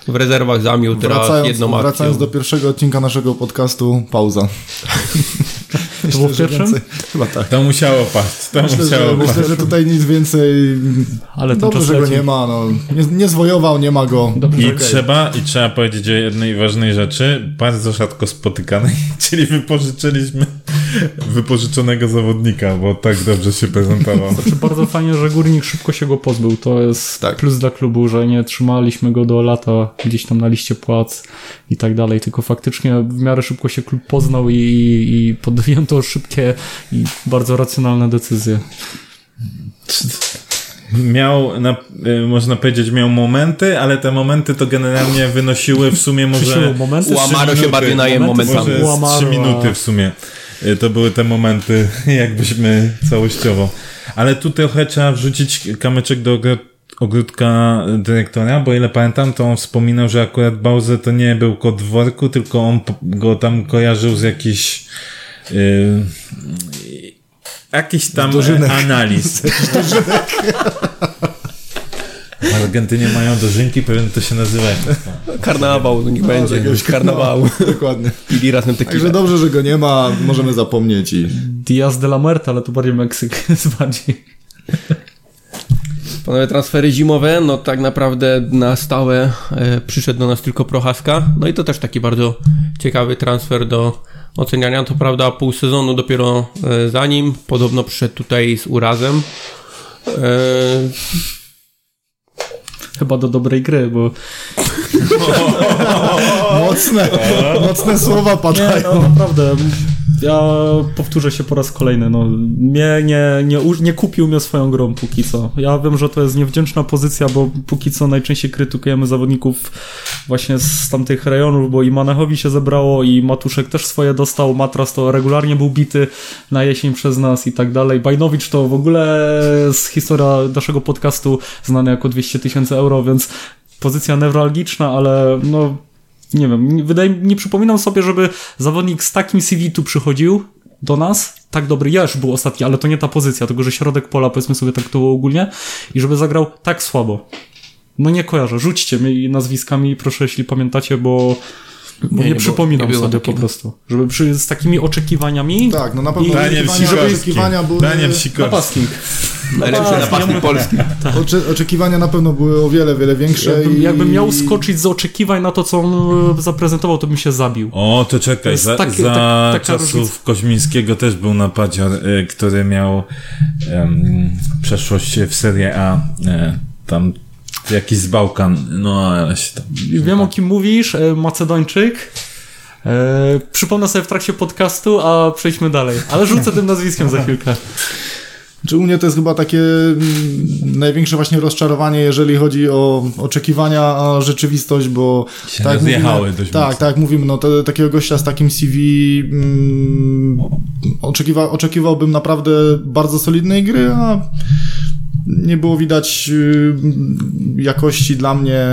W rezerwach zamił teraz Wracając, jedną akcją. wracając do pierwszego odcinka naszego podcastu, pauza. To było w że pierwszym? więcej- Chyba tak. To musiało paść, to Myślę, musiało że, paść. myślę, że tutaj nic więcej. Ale ten Dobrze, czas że go nie ma. No. Nie, nie zwojował, nie ma go. Dobrze, I że- trzeba, I trzeba powiedzieć o jednej ważnej rzeczy, bardzo rzadko spotykanej, czyli wypożyczyliśmy wypożyczonego zawodnika, bo tak dobrze się prezentował. Znaczy bardzo fajnie, że Górnik szybko się go pozbył. To jest Tak. plus dla klubu, że nie trzymaliśmy go do lata gdzieś tam na liście płac i tak dalej, tylko faktycznie w miarę szybko się klub poznał i, i podjęto szybkie i bardzo racjonalne decyzje. Miał, na, y, można powiedzieć, miał momenty, ale te momenty to generalnie wynosiły w sumie może... Przyszły momenty? trzy U Amaro się minuty. bardziej naje Momenty momentami. Może z Łamaro, trzy a- minuty w sumie. Y, To były te momenty, jakbyśmy całościowo. Ale tu trochę trzeba wrzucić kamyczek do ogr- ogródka dyrektora, bo ile pamiętam, to on wspominał, że akurat Bowser to nie był kot w worku, tylko on go tam kojarzył z jakichś yy, jakichś tam dożynek. analiz. W Argentynie mają dożynki, pewnie to się nazywa. Karnawał, niech będzie. jakiegoś Karnawał. No, dokładnie. Pili razem Także tequila. dobrze, że go nie ma, możemy zapomnieć i. Diaz de la Muerte, ale to bardziej Meksyk jest bardziej. Panowie, transfery zimowe, no tak naprawdę na stałe e, przyszedł do nas tylko Prochaska. No i to też taki bardzo ciekawy transfer do oceniania. To prawda, pół sezonu dopiero e, za nim. Podobno przyszedł tutaj z urazem. E, Chyba do dobrej gry, bo Mocne, mocne słowa Nie, padają. no naprawdę. Ja powtórzę się po raz kolejny. No, mnie nie, nie, nie kupił mnie swoją grą póki co. Ja wiem, że to jest niewdzięczna pozycja, bo póki co najczęściej krytykujemy zawodników właśnie z tamtych rejonów, bo i Manechowi się zebrało, i Matuszek też swoje dostał. Matras to regularnie był bity na jesień przez nas i tak dalej. Bajnowicz to w ogóle z historia naszego podcastu znany jako 200 tysięcy euro, więc pozycja newralgiczna, ale no nie wiem, wydaje, nie przypominam sobie, żeby zawodnik z takim CV tu przychodził do nas, tak dobry, ja już był ostatni, ale to nie ta pozycja, tylko że środek pola, powiedzmy sobie tak to ogólnie, i żeby zagrał tak słabo. No nie kojarzę, rzućcie mi nazwiskami, proszę, jeśli pamiętacie, bo, bo Nie, nie, było- przypominam nie sobie po prostu. Żeby przy, z takimi oczekiwaniami Tak, no na pewno I- Daniel oczekiwania, oczekiwania były... Daniel Sikorski. napastnik. Najlepszy tak, napastnik ja- Polski. Ocze, oczekiwania na pewno były o wiele, wiele większe. Jakbym, i... jakbym miał skoczyć z oczekiwań na to, co on e, zaprezentował, to bym się zabił. O, to czekaj, za, taki- za tak- czasów różnica. Koźmińskiego też był napadzior, y, który miał przeszłość w Serie A, e, tam jakiś z Bałkan, no ale się tam... Wiem o kim mówisz, e, Macedończyk. E, przypomnę sobie w trakcie podcastu, a przejdźmy dalej. Ale rzucę tym nazwiskiem za chwilkę. Czy u mnie to jest chyba takie mm, największe właśnie rozczarowanie, jeżeli chodzi o oczekiwania, a rzeczywistość, bo Się tak jak rozjechały mówimy, dość tak, mocno. tak jak mówimy, no to, takiego gościa z takim CV mm, oczekiwa, oczekiwałbym naprawdę bardzo solidnej gry, a nie było widać y, jakości dla mnie.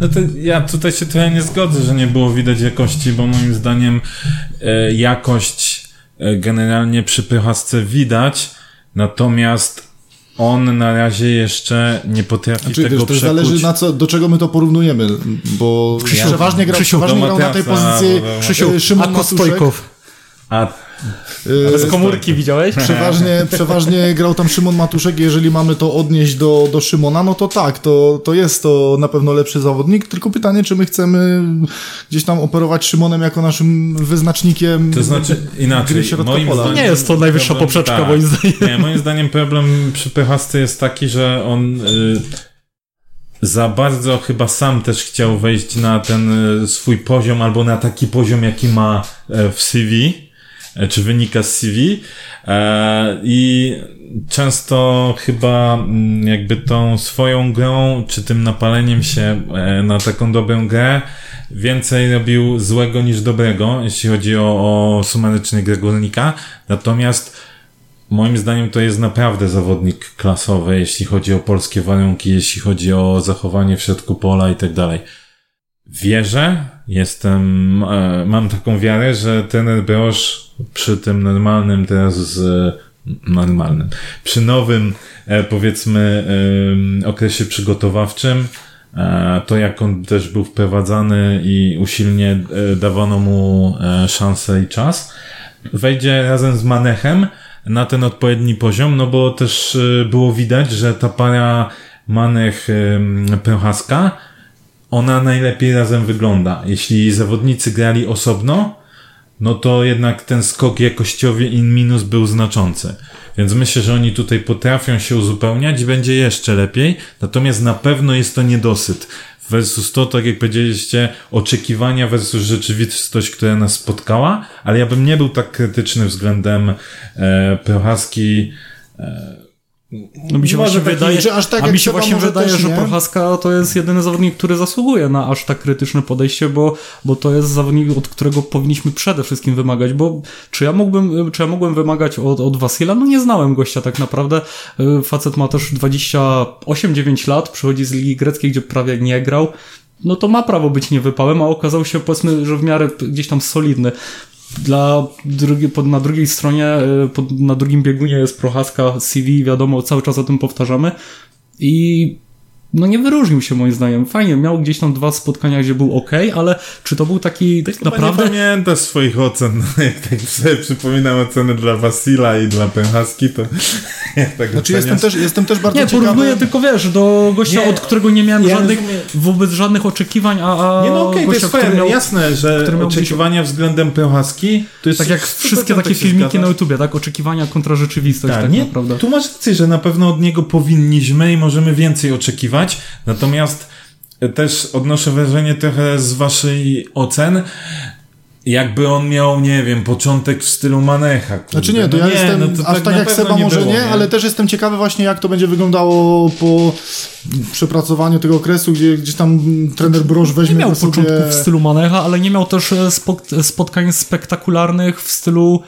No to ja tutaj się trochę nie zgodzę, że nie było widać jakości, bo moim zdaniem e, jakość e, generalnie przy Pychasce widać, natomiast on na razie jeszcze nie potrafi Znaczy, tego wiesz, to przekuć. zależy na co, do czego my to porównujemy, bo Krzysiu, przeważnie grał, Krzysiu, przeważnie grał na tej pozycji Krzysiu, Szymon. A y, Bez komórki widziałeś? Przeważnie, przeważnie grał tam Szymon Matuszek. Jeżeli mamy to odnieść do, do Szymona, no to tak, to, to jest to na pewno lepszy zawodnik. Tylko pytanie, czy my chcemy gdzieś tam operować Szymonem jako naszym wyznacznikiem. To znaczy inaczej, moim pola. zdaniem... Nie jest to najwyższa poprzeczka, moim zdaniem. Nie, moim zdaniem problem przy Pychasce jest taki, że on y, za bardzo chyba sam też chciał wejść na ten y, swój poziom, albo na taki poziom, jaki ma e, w CV, czy wynika z CV. E, I często chyba mm, jakby tą swoją grą, czy tym napaleniem się e, na taką dobrą grę, więcej robił złego niż dobrego, jeśli chodzi o, o sumaryczny grę górnika. Natomiast Moim zdaniem to jest naprawdę zawodnik klasowy, jeśli chodzi o polskie warunki, jeśli chodzi o zachowanie w środku pola i tak dalej. Wierzę, jestem, e, mam taką wiarę, że ten Broż przy tym normalnym teraz z, normalnym, przy nowym, e, powiedzmy, okresie przygotowawczym, e, to jak on też był wprowadzany i usilnie e, dawano mu szansę i czas, wejdzie razem z Manechem na ten odpowiedni poziom, no bo też było widać, że ta para Manech ym, Prochaska, ona najlepiej razem wygląda. Jeśli zawodnicy grali osobno, no to jednak ten skok jakościowy in minus był znaczący. Więc myślę, że oni tutaj potrafią się uzupełniać, będzie jeszcze lepiej, natomiast na pewno jest to niedosyt. Versus to, tak jak powiedzieliście, oczekiwania versus rzeczywistość, która nas spotkała, ale ja bym nie był tak krytyczny względem e, Prochaski. No mi się Może właśnie wydaje, czy aż tak a mi się właśnie wydaje, też że nie? Prochaska to jest jedyny zawodnik, który zasługuje na aż tak krytyczne podejście, bo, bo to jest zawodnik, od którego powinniśmy przede wszystkim wymagać, bo czy ja mógłbym, czy ja mógłbym wymagać od, od Wasila? No nie znałem gościa tak naprawdę. Y, Facet ma też 28-9 lat, przychodzi z Ligi Greckiej, gdzie prawie nie grał. No to ma prawo być niewypałem, a okazał się powiedzmy, że w miarę gdzieś tam solidny. Dla drugi, pod, na drugiej stronie, y, pod, na drugim biegunie jest Prochaska, CV, wiadomo, cały czas o tym powtarzamy. I no nie wyróżnił się moim zdaniem. Fajnie, miał gdzieś tam dwa spotkania, gdzie był ok, ale czy to był taki tak Chyba naprawdę... nie pamiętasz swoich ocen. Jak tak sobie przypominam oceny dla Wasila i dla Prochaski, to jak tak Znaczy oceniasz? jestem też, jestem też bardzo Nie, ciekawy. porównuję tylko, wiesz, do gościa, Nie, od którego nie miałem ja żadnych, rozumiem. wobec żadnych oczekiwań, a, a Nie no okej, to gościa, jest miał, jasne, że który miał gdzieś- oczekiwania względem Prochaski to jest tak jak wszystkie tak takie filmiki zgadza. na YouTubie, tak? Oczekiwania kontra rzeczywistość, tak, Tak, nie, naprawdę. tu masz rację, że na pewno od niego powinniśmy i możemy więcej oczekiwać, natomiast też odnoszę wrażenie trochę z waszej ocen, jakby on miał, nie wiem, początek w stylu Manecha. Kurde. Znaczy nie, to ja no jestem, no to aż tak, na jak Seba może było, nie, ale też jestem ciekawy właśnie jak to będzie wyglądało po przepracowaniu tego okresu, gdzie gdzieś tam trener Broż Nie weźmie miał na sobie... początków w stylu Manecha, ale nie miał też e, spotkań spektakularnych w stylu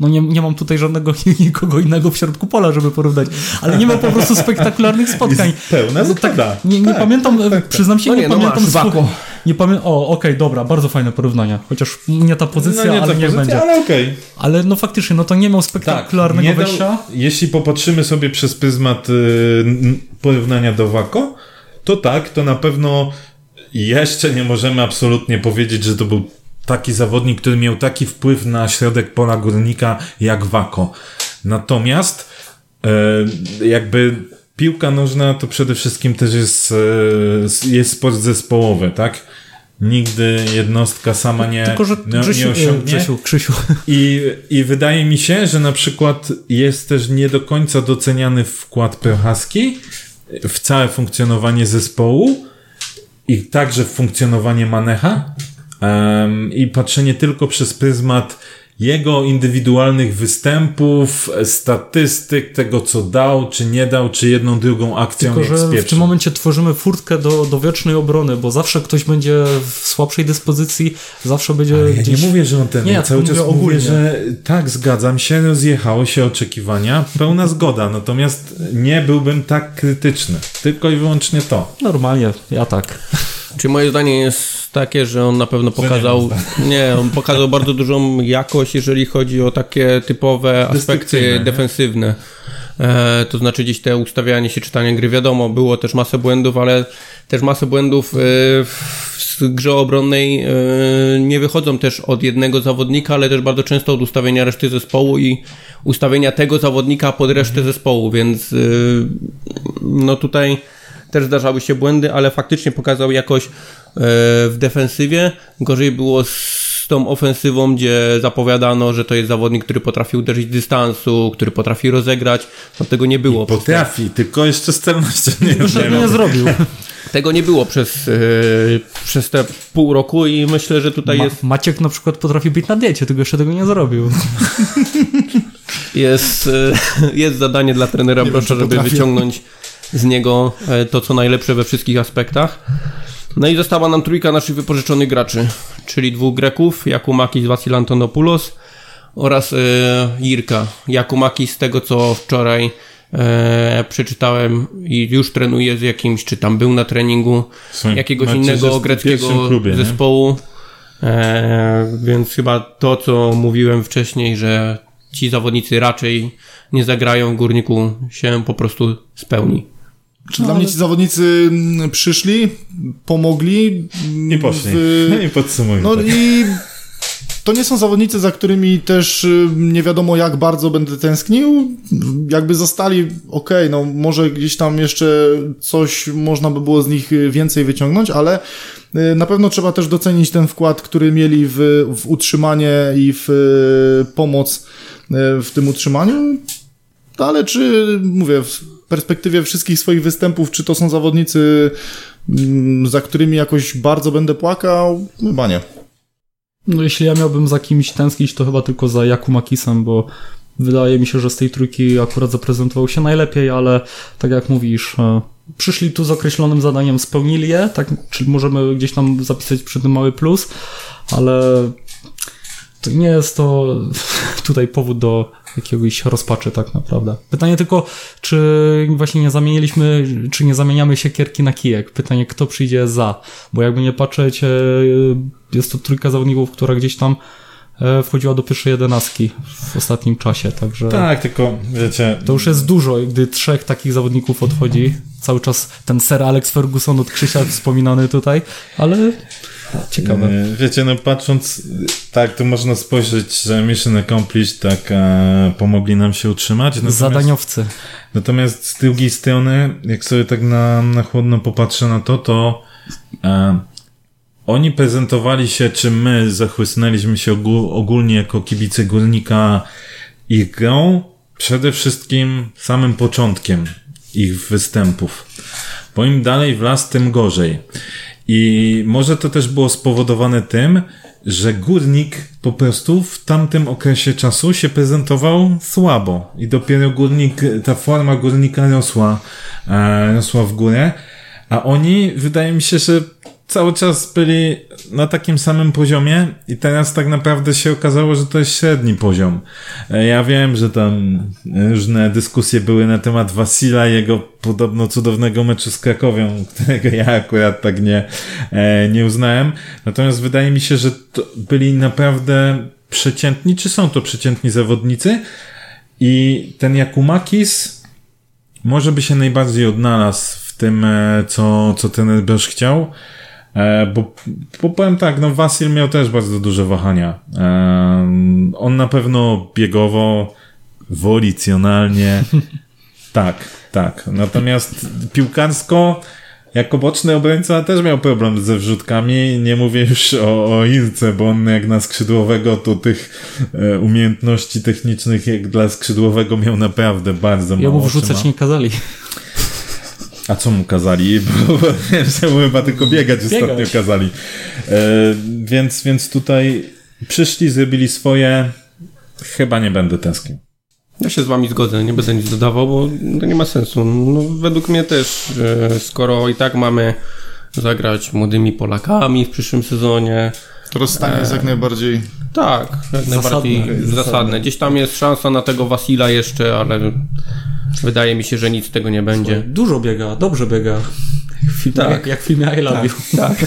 no nie, nie mam tutaj żadnego nikogo innego w środku pola, żeby porównać, ale nie miał po prostu spektakularnych spotkań. Jest pełna No tak, zgoda. nie, nie Tak, pamiętam, e, przyznam się, No nie, nie, no pamiętam. masz, spo-. Nie pamiętam. O, okej, dobra, bardzo fajne porównania. Chociaż nie ta pozycja, no nie ale ta niech pozycja, będzie. ale okej. Ale no faktycznie, no to nie miał spektakularnego nie dał- wejścia. Jeśli popatrzymy sobie przez pryzmat y, porównania do Wako, to tak, to na pewno jeszcze nie możemy absolutnie powiedzieć, że to był taki zawodnik, który miał taki wpływ na środek pola górnika jak Wako. Natomiast e, jakby piłka nożna to przede wszystkim też jest, e, jest sport zespołowy, tak? Nigdy jednostka sama nie, Tylko, że Krzysiu, nie osiągnie. Krzysiu, Krzysiu. I, I wydaje mi się, że na przykład jest też nie do końca doceniany wkład Prochaski w całe funkcjonowanie zespołu i także w funkcjonowanie Manecha um, i patrzenie tylko przez pryzmat jego indywidualnych występów, statystyk, tego co dał, czy nie dał, czy jedną, drugą akcją Tylko, że w tym momencie tworzymy furtkę do, do wiecznej obrony, bo zawsze ktoś będzie w słabszej dyspozycji, zawsze będzie Ale ja gdzieś... nie mówię, że on ten. Nie, ja cały czas mówię mówię, ogólnie. że tak, zgadzam się, rozjechało się oczekiwania, pełna zgoda, natomiast nie byłbym tak krytyczny. Tylko i wyłącznie to. Normalnie, ja tak. Czy moje zdanie jest takie, że on na pewno pokazał. Nie, on pokazał bardzo dużą jakość, jeżeli chodzi o takie typowe aspekty defensywne. E, to znaczy gdzieś te ustawianie się, czytanie gry, wiadomo, było też masę błędów, ale też masę błędów e, w grze obronnej e, nie wychodzą też od jednego zawodnika, ale też bardzo często od ustawienia reszty zespołu i ustawienia tego zawodnika pod resztę zespołu, więc e, no tutaj też zdarzały się błędy, ale faktycznie pokazał jakoś e, w defensywie. Gorzej było z tą ofensywą, gdzie zapowiadano, że to jest zawodnik, który potrafi uderzyć dystansu, który potrafi rozegrać. No tego nie było. przez Potrafi, tylko jeszcze z celnością nie nie wiem. zrobił. Tego nie było przez, e, przez te pół roku i myślę, że tutaj Ma, jest, Maciek na przykład potrafi być na diecie, tylko jeszcze tego nie zrobił. jest, e, jest zadanie dla trenera Nie czy żeby potrafię. wyciągnąć z niego e, to, co najlepsze we wszystkich aspektach. No i została nam trójka naszych wypożyczonych graczy, czyli dwóch Greków, Jakumakis, Vasil Antonopoulos oraz e, Jirka. Jakumakis z tego, co wczoraj e, przeczytałem i już trenuje z jakimś, czy tam był na treningu jakiegoś innego greckiego klubie, zespołu. E, więc chyba to, co mówiłem wcześniej, że ci zawodnicy raczej nie zagrają w górniku, się po prostu spełni. Czy dla mnie ci zawodnicy mm, przyszli, pomogli. mm, I poszli. w- No i podsumujmy. No tak. i to nie są zawodnicy, za którymi też y, nie wiadomo jak bardzo będę tęsknił. Jakby zostali, okej, no może gdzieś tam jeszcze coś można by było z nich y, więcej wyciągnąć, ale y, na pewno trzeba też docenić ten wkład, który mieli w, w utrzymanie i w pomoc w tym utrzymaniu. No, Ale czy, mówię, w perspektywie wszystkich swoich występów, czy to są zawodnicy, mm, za którymi jakoś bardzo będę płakał? Chyba nie. No jeśli ja miałbym za kimś tęsknić, to chyba tylko za Jakumakisem, bo wydaje mi się, że z tej trójki akurat zaprezentował się najlepiej, ale tak jak mówisz, e, przyszli tu z określonym zadaniem, spełnili je, tak, czyli możemy gdzieś tam zapisać przy tym mały plus, ale nie jest to tutaj powód do jakiegoś rozpaczy tak naprawdę. Pytanie tylko, czy właśnie nie zamieniliśmy, czy nie zamieniamy siekierki na kijek. Pytanie, kto przyjdzie za, bo jakby nie patrzeć, e, jest to trójka zawodników, która gdzieś tam e, wchodziła do pierwszej jedenastki w ostatnim czasie, także Tak, tylko wiecie, to już jest dużo, gdy trzech takich zawodników odchodzi. Cały czas ten Sir Alex Ferguson od Krzysia wspominany tutaj, ale ciekawe. E, Wiecie, no patrząc, tak, to można spojrzeć, że Mission Accomplished tak e, pomogli nam się utrzymać. Natomiast, Zadaniowcy. natomiast z drugiej strony, jak sobie tak na, na chłodno popatrzę na to, to e, oni prezentowali się, czy my zachłysnęliśmy się ogól, ogólnie jako kibice górnika ich grą, przede wszystkim samym początkiem ich występów. Bo im dalej w las, tym gorzej. I może to też było spowodowane tym, że górnik po prostu w tamtym okresie czasu się prezentował słabo. I dopiero górnik, ta forma górnika rosła, e, rosła w górę. A oni, wydaje mi się, że cały czas byli na takim samym poziomie i teraz tak naprawdę się okazało, że to jest średni poziom. E, Ja wiem, że tam różne dyskusje były na temat Wasila i jego podobno cudownego meczu z Krakowią, którego ja akurat tak nie, e, nie uznałem. Natomiast wydaje mi się, że byli naprawdę przeciętni, czy są to przeciętni zawodnicy i ten Jakumakis może by się najbardziej odnalazł w tym, e, co, co ten Brosz chciał. E, Bo, bo powiem tak, no Wasil miał też bardzo duże wahania. On na pewno biegowo, wolicjonalnie Tak, tak. Natomiast piłkarsko jako boczny obrońca też miał problem ze wrzutkami. Nie mówię już o, o Ilce, bo on jak na skrzydłowego to tych e, umiejętności technicznych jak dla skrzydłowego miał naprawdę bardzo mało. Jemu wrzucać nie kazali. A co mu kazali? Bo że mu chyba tylko biegać, Biegać. ostatnio kazali. E, więc, więc tutaj przyszli, zrobili swoje. Chyba nie będę tęsknił. Ja się z wami zgodzę, nie będę nic dodawał, bo to nie ma sensu. No, według mnie też, e, skoro i tak mamy zagrać młodymi Polakami w przyszłym sezonie, rozstanie jest jak najbardziej... tak, jak najbardziej zasadne. Gdzieś tam jest szansa na tego Wasila jeszcze, ale wydaje mi się, że nic z tego nie będzie. Dużo biega, dobrze biega. Jak w filmie, Tak. jak, jak w filmie I Love You. Tak.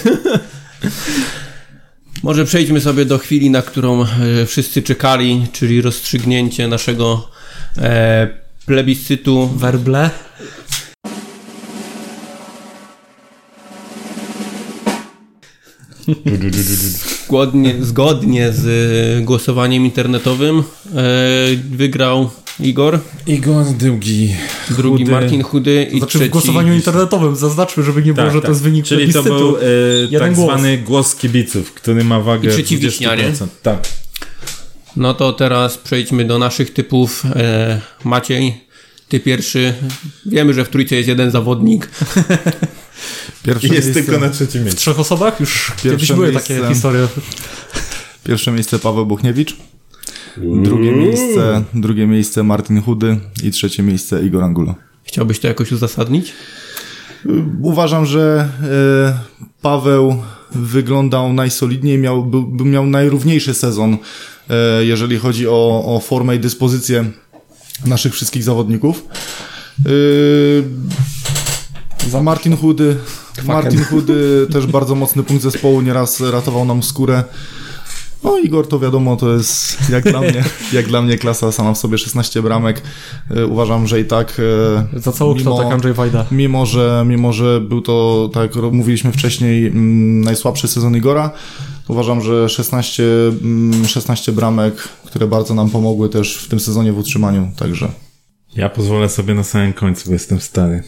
Może przejdźmy sobie do chwili, na którą e, wszyscy czekali, czyli rozstrzygnięcie naszego e, plebiscytu Werble. Zgodnie, zgodnie z e, głosowaniem internetowym e, wygrał Igor, Igor Drugi. drugi Chudy. Martin Chudy i Znaczy trzeci... w głosowaniu internetowym. Zaznaczmy, żeby nie było, że to jest wynik Tak, Czyli to był e, Jeden tak głos. zwany głos kibiców, który ma wagę I trzeci Wiśnia, nie? 20%. Tak. No to teraz przejdźmy do naszych typów. E, Maciej, ty pierwszy. Wiemy, że w trójce jest jeden zawodnik. Pierwsze I jest miejsce, tylko na trzecim W miejscu. trzech osobach już kiedyś były takie miejsce. historie. pierwsze miejsce Paweł Buchniewicz, drugie miejsce, drugie miejsce Martin Chudy i trzecie miejsce Igor Angulo. Chciałbyś to jakoś uzasadnić? Uważam, że e, Paweł wyglądał najsolidniej, miał, był, miał najrówniejszy sezon, e, jeżeli chodzi o, o formę i dyspozycję naszych wszystkich zawodników. Za Martin Chudy, Martin Chudy też bardzo mocny punkt zespołu, nieraz ratował nam skórę. No Igor to wiadomo, to jest jak dla mnie, jak dla mnie klasa sama w sobie 16 bramek. E, Uważam, że i tak e, Za całokształt Andrzej Wajda. Mimo że, mimo, że był to, tak jak mówiliśmy wcześniej, mm, najsłabszy sezon Igora, uważam, że 16, mm, 16 bramek, które bardzo nam pomogły też w tym sezonie w utrzymaniu, także Ja pozwolę sobie na samym końcu, bo jestem stary.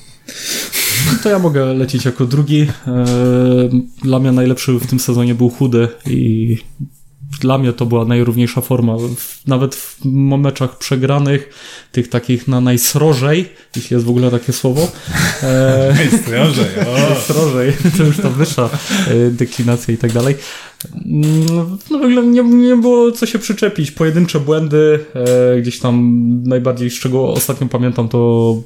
To ja mogę lecieć jako drugi. Eee, Dla mnie najlepszy w tym sezonie był chudy i dla mnie to była najrówniejsza forma. Nawet w meczach przegranych, tych takich na najsrożej, jeśli jest w ogóle takie słowo. Eee, Najstrożej, o! Srożej, to już ta wyższa e, deklinacja i tak dalej. Mm, No w ogóle nie, nie było co się przyczepić. Pojedyncze błędy, e, gdzieś tam najbardziej, z czego ostatnio pamiętam, to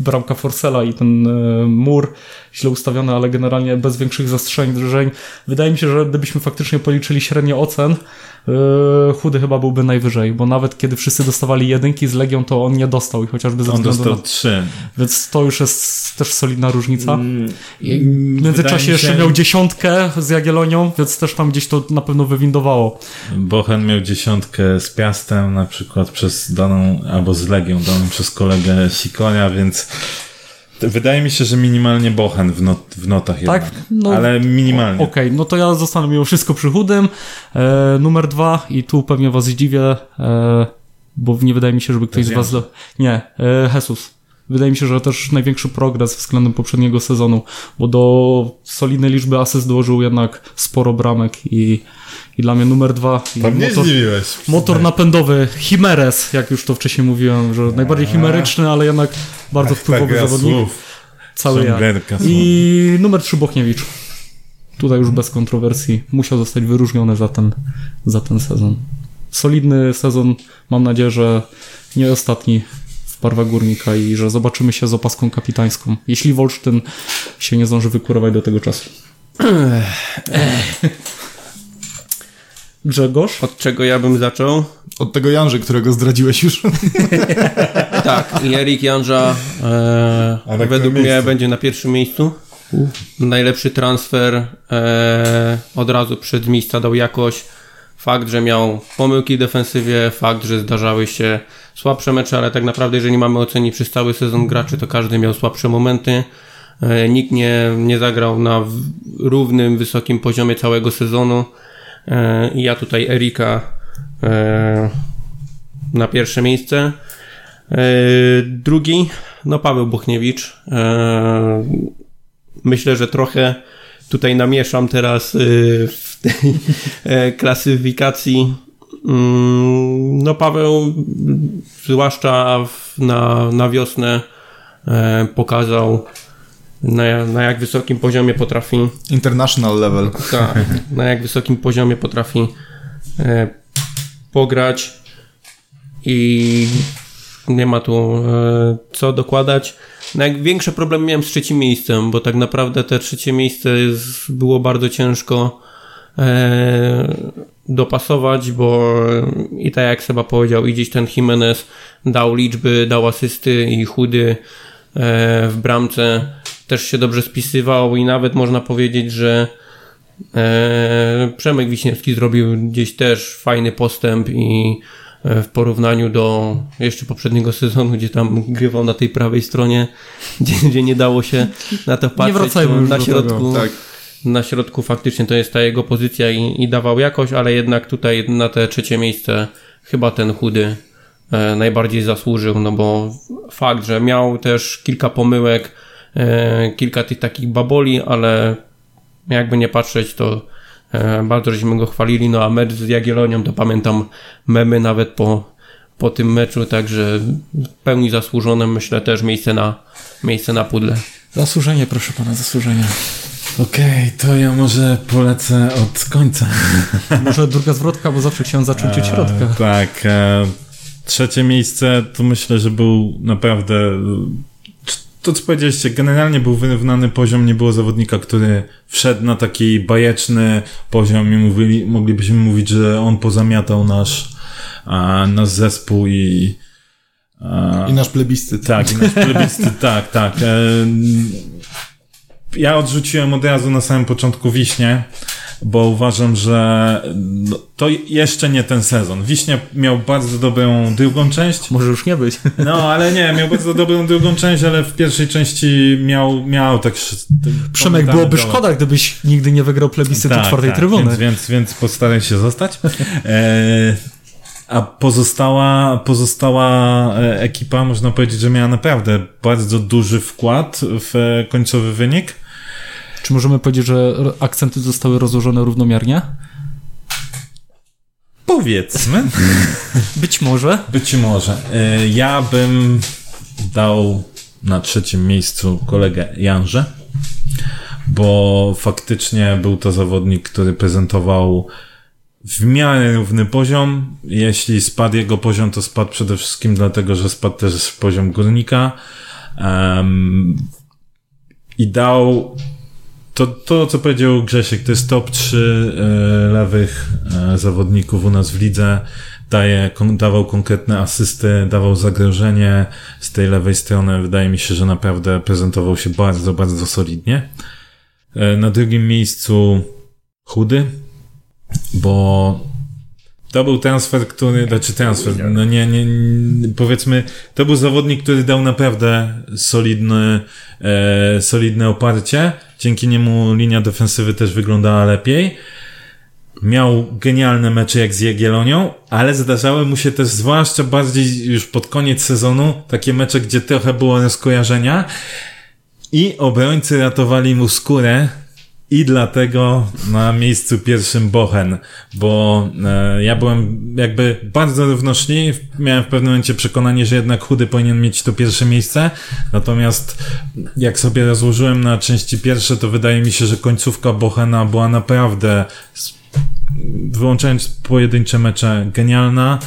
bramka Forsela i ten e, mur źle ustawiony, ale generalnie bez większych zastrzeżeń. Wydaje mi się, że gdybyśmy faktycznie policzyli średnie ocen, e, chudy chyba byłby najwyżej, bo nawet kiedy wszyscy dostawali jedynki z Legią, to on nie dostał i chociażby ze On względu dostał na... trzy. Więc to już jest też solidna różnica. I w międzyczasie mi jeszcze się- miał dziesiątkę z Jagiellonią, więc też tam gdzieś to na pewno wywindowało. Bochen miał dziesiątkę z Piastem, na przykład przez daną, albo z Legią daną przez kolegę Sikonia, więc wydaje mi się, że minimalnie Bochen w, not, w notach Tak? jednak. No, Ale minimalnie. Okej, no to ja zostanę mimo wszystko przy chudym. E, numer dwa i tu pewnie was zdziwię, e, bo nie wydaje mi się, żeby ktoś z was... Nie, e, Jesus. Wydaje mi się, że też największy progres względem poprzedniego sezonu, bo do solidnej liczby asyst dołożył jednak sporo bramek i, i dla mnie numer dwa i To mnie motor, zdziwiłeś. motor napędowy Chimeres, jak już to wcześniej mówiłem, że najbardziej chimeryczny, ale jednak bardzo wpływowy gra zawodnik. słów. Cały ja. I numer 3 Bochniewicz. Tutaj już bez kontrowersji. Musiał zostać wyróżniony za ten, za ten sezon. Solidny sezon. Mam nadzieję, że nie ostatni w barwach górnika i że zobaczymy się z opaską kapitańską. Jeśli Wolsztyn się nie zdąży wykurować do tego czasu. Grzegorz? Od czego ja bym zaczął? od tego Janży, którego zdradziłeś już. Tak, i Erik Janża e, według mnie miejscu? będzie na pierwszym miejscu. Najlepszy transfer e, od razu przed miejsca dał jakoś. Fakt, że miał pomyłki w defensywie, fakt, że zdarzały się słabsze mecze, ale tak naprawdę jeżeli mamy ocenić przez cały sezon graczy, to każdy miał słabsze momenty. E, nikt nie, nie zagrał na równym, wysokim poziomie całego sezonu. E, I ja tutaj Erika e, na pierwsze miejsce. Drugi no Paweł Buchniewicz. Myślę, że trochę tutaj namieszam teraz y, w tej e, klasyfikacji. Mm, no Paweł, zwłaszcza na, na wiosnę, e, pokazał na, na jak wysokim poziomie potrafi International level. tak, na jak wysokim poziomie potrafi e, pograć i nie ma tu e, co dokładać. Największe problemy miałem z trzecim miejscem, bo tak naprawdę te trzecie miejsce jest, było bardzo ciężko e, dopasować, bo i tak jak Seba powiedział, i gdzieś ten Jimenez dał liczby, dał asysty i chudy e, w bramce też się dobrze spisywał i nawet można powiedzieć, że e, Przemek Wiśniewski zrobił gdzieś też fajny postęp i e, w porównaniu do jeszcze poprzedniego sezonu, gdzie tam grywał na tej prawej stronie, gdzie, gdzie nie dało się na to patrzeć. wracajmy to już na do środku, tego. Tak. na środku faktycznie to jest ta jego pozycja i, i dawał jakość, ale jednak tutaj na te trzecie miejsce chyba ten chudy e, najbardziej zasłużył, no bo fakt, że miał też kilka pomyłek, e, kilka tych takich baboli, ale jakby nie patrzeć, to bardzo żeśmy go chwalili, no a mecz z Jagiellonią, to pamiętam memy nawet po, po tym meczu, także w pełni zasłużone, myślę też miejsce na, miejsce na pudle. Zasłużenie, proszę pana, zasłużenie. Okej, to ja może polecę od końca. Może druga zwrotka, bo zawsze chciałem zacząć od środka. E, tak. E, trzecie miejsce to myślę, że był naprawdę. To co powiedzieliście, generalnie był wyrównany poziom, nie było zawodnika, który wszedł na taki bajeczny poziom i mówili, moglibyśmy mówić, że on pozamiatał nasz, a, nasz zespół i. a, I nasz plebiscyt. tak, i nasz plebiscyt, tak, tak. E, Ja odrzuciłem od razu na samym początku Wiśnie, bo uważam, że no, to jeszcze nie ten sezon. Wiśnia miał bardzo dobrą drugą część, Może już nie być. no ale nie, miał bardzo dobrą drugą część, ale w pierwszej części miał, miał tak... Przemek, byłoby szkoda, gdybyś nigdy nie wygrał plebiscytu czwartej trybuny. Tak, Więc, więc, więc postaraj się zostać. E, a pozostała, pozostała e, ekipa, można powiedzieć, że miała naprawdę bardzo duży wkład w e, końcowy wynik. Czy możemy powiedzieć, że akcenty zostały rozłożone równomiernie? Powiedzmy. Być może. Być może. E, Ja bym dał na trzecim miejscu kolegę Janże, bo faktycznie był to zawodnik, który prezentował w miarę równy poziom. Jeśli spadł jego poziom, to spadł przede wszystkim dlatego, że spadł też poziom górnika. Em, I dał to, to, co powiedział Grzesiek, to jest top 3 e, lewych e, zawodników u nas w lidze. Daje, dawał konkretne asysty, dawał zagrożenie z tej lewej strony. Wydaje mi się, że naprawdę prezentował się bardzo, bardzo solidnie. E, na drugim miejscu chudy, bo to był transfer, który, znaczy transfer, no nie, nie, powiedzmy, to był zawodnik, który dał naprawdę solidny, e, solidne oparcie. Dzięki niemu linia defensywy też wyglądała lepiej. Miał genialne mecze jak z Jagiellonią, ale zdarzały mu się też, zwłaszcza bardziej już pod koniec sezonu, takie mecze, gdzie trochę było rozkojarzenia i obrońcy ratowali mu skórę i dlatego na miejscu pierwszym Bochen, bo e, ja byłem jakby bardzo równoszli, miałem w pewnym momencie przekonanie, że jednak chudy powinien mieć to pierwsze miejsce, natomiast jak sobie rozłożyłem na części pierwsze, to wydaje mi się, że końcówka Bochena była naprawdę, wyłączając pojedyncze mecze, genialna.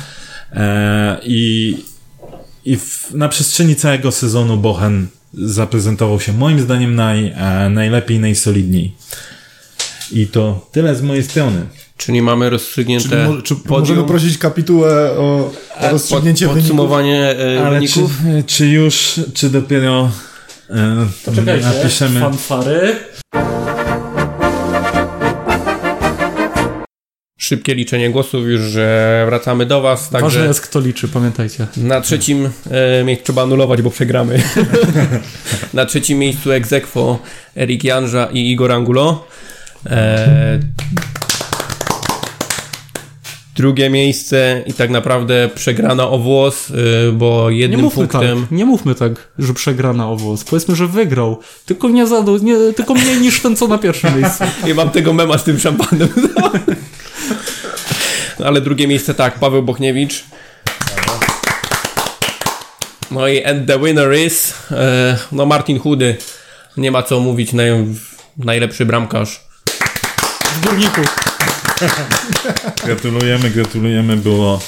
E, i, i w, na przestrzeni całego sezonu Bochen zaprezentował się moim zdaniem naj, e, najlepiej, najsolidniej. I to tyle z mojej strony. Czyli mamy Czyli rozstrzygnięte mo- czy podium, możemy prosić kapitułę o, o rozstrzygnięcie pod, wyników? podsumowanie e, Ale czy, wyników. czy już, czy dopiero e, napiszemy? Fanfary. Szybkie liczenie głosów, już że wracamy do Was. Ważne Także jest kto liczy, pamiętajcie. na trzecim e, miejscu trzeba anulować, bo przegramy. na trzecim miejscu egzekwo Erik Janża i Igor Angulo. E, Drugie miejsce i tak naprawdę przegrana o włos, y, bo Nie jednym mówmy punktem... tak, nie mówmy tak, że przegrana o włos. Powiedzmy, że wygrał. Tylko nie za, nie, tylko mniej niż ten, co na pierwszym miejscu. I mam tego mema z tym szampanem. Ale drugie miejsce tak, Paweł Bochniewicz. No i and the winner is e, no Martin Chudy. Nie ma co mówić, naj, najlepszy bramkarz. W górniku. Gratulujemy, gratulujemy, było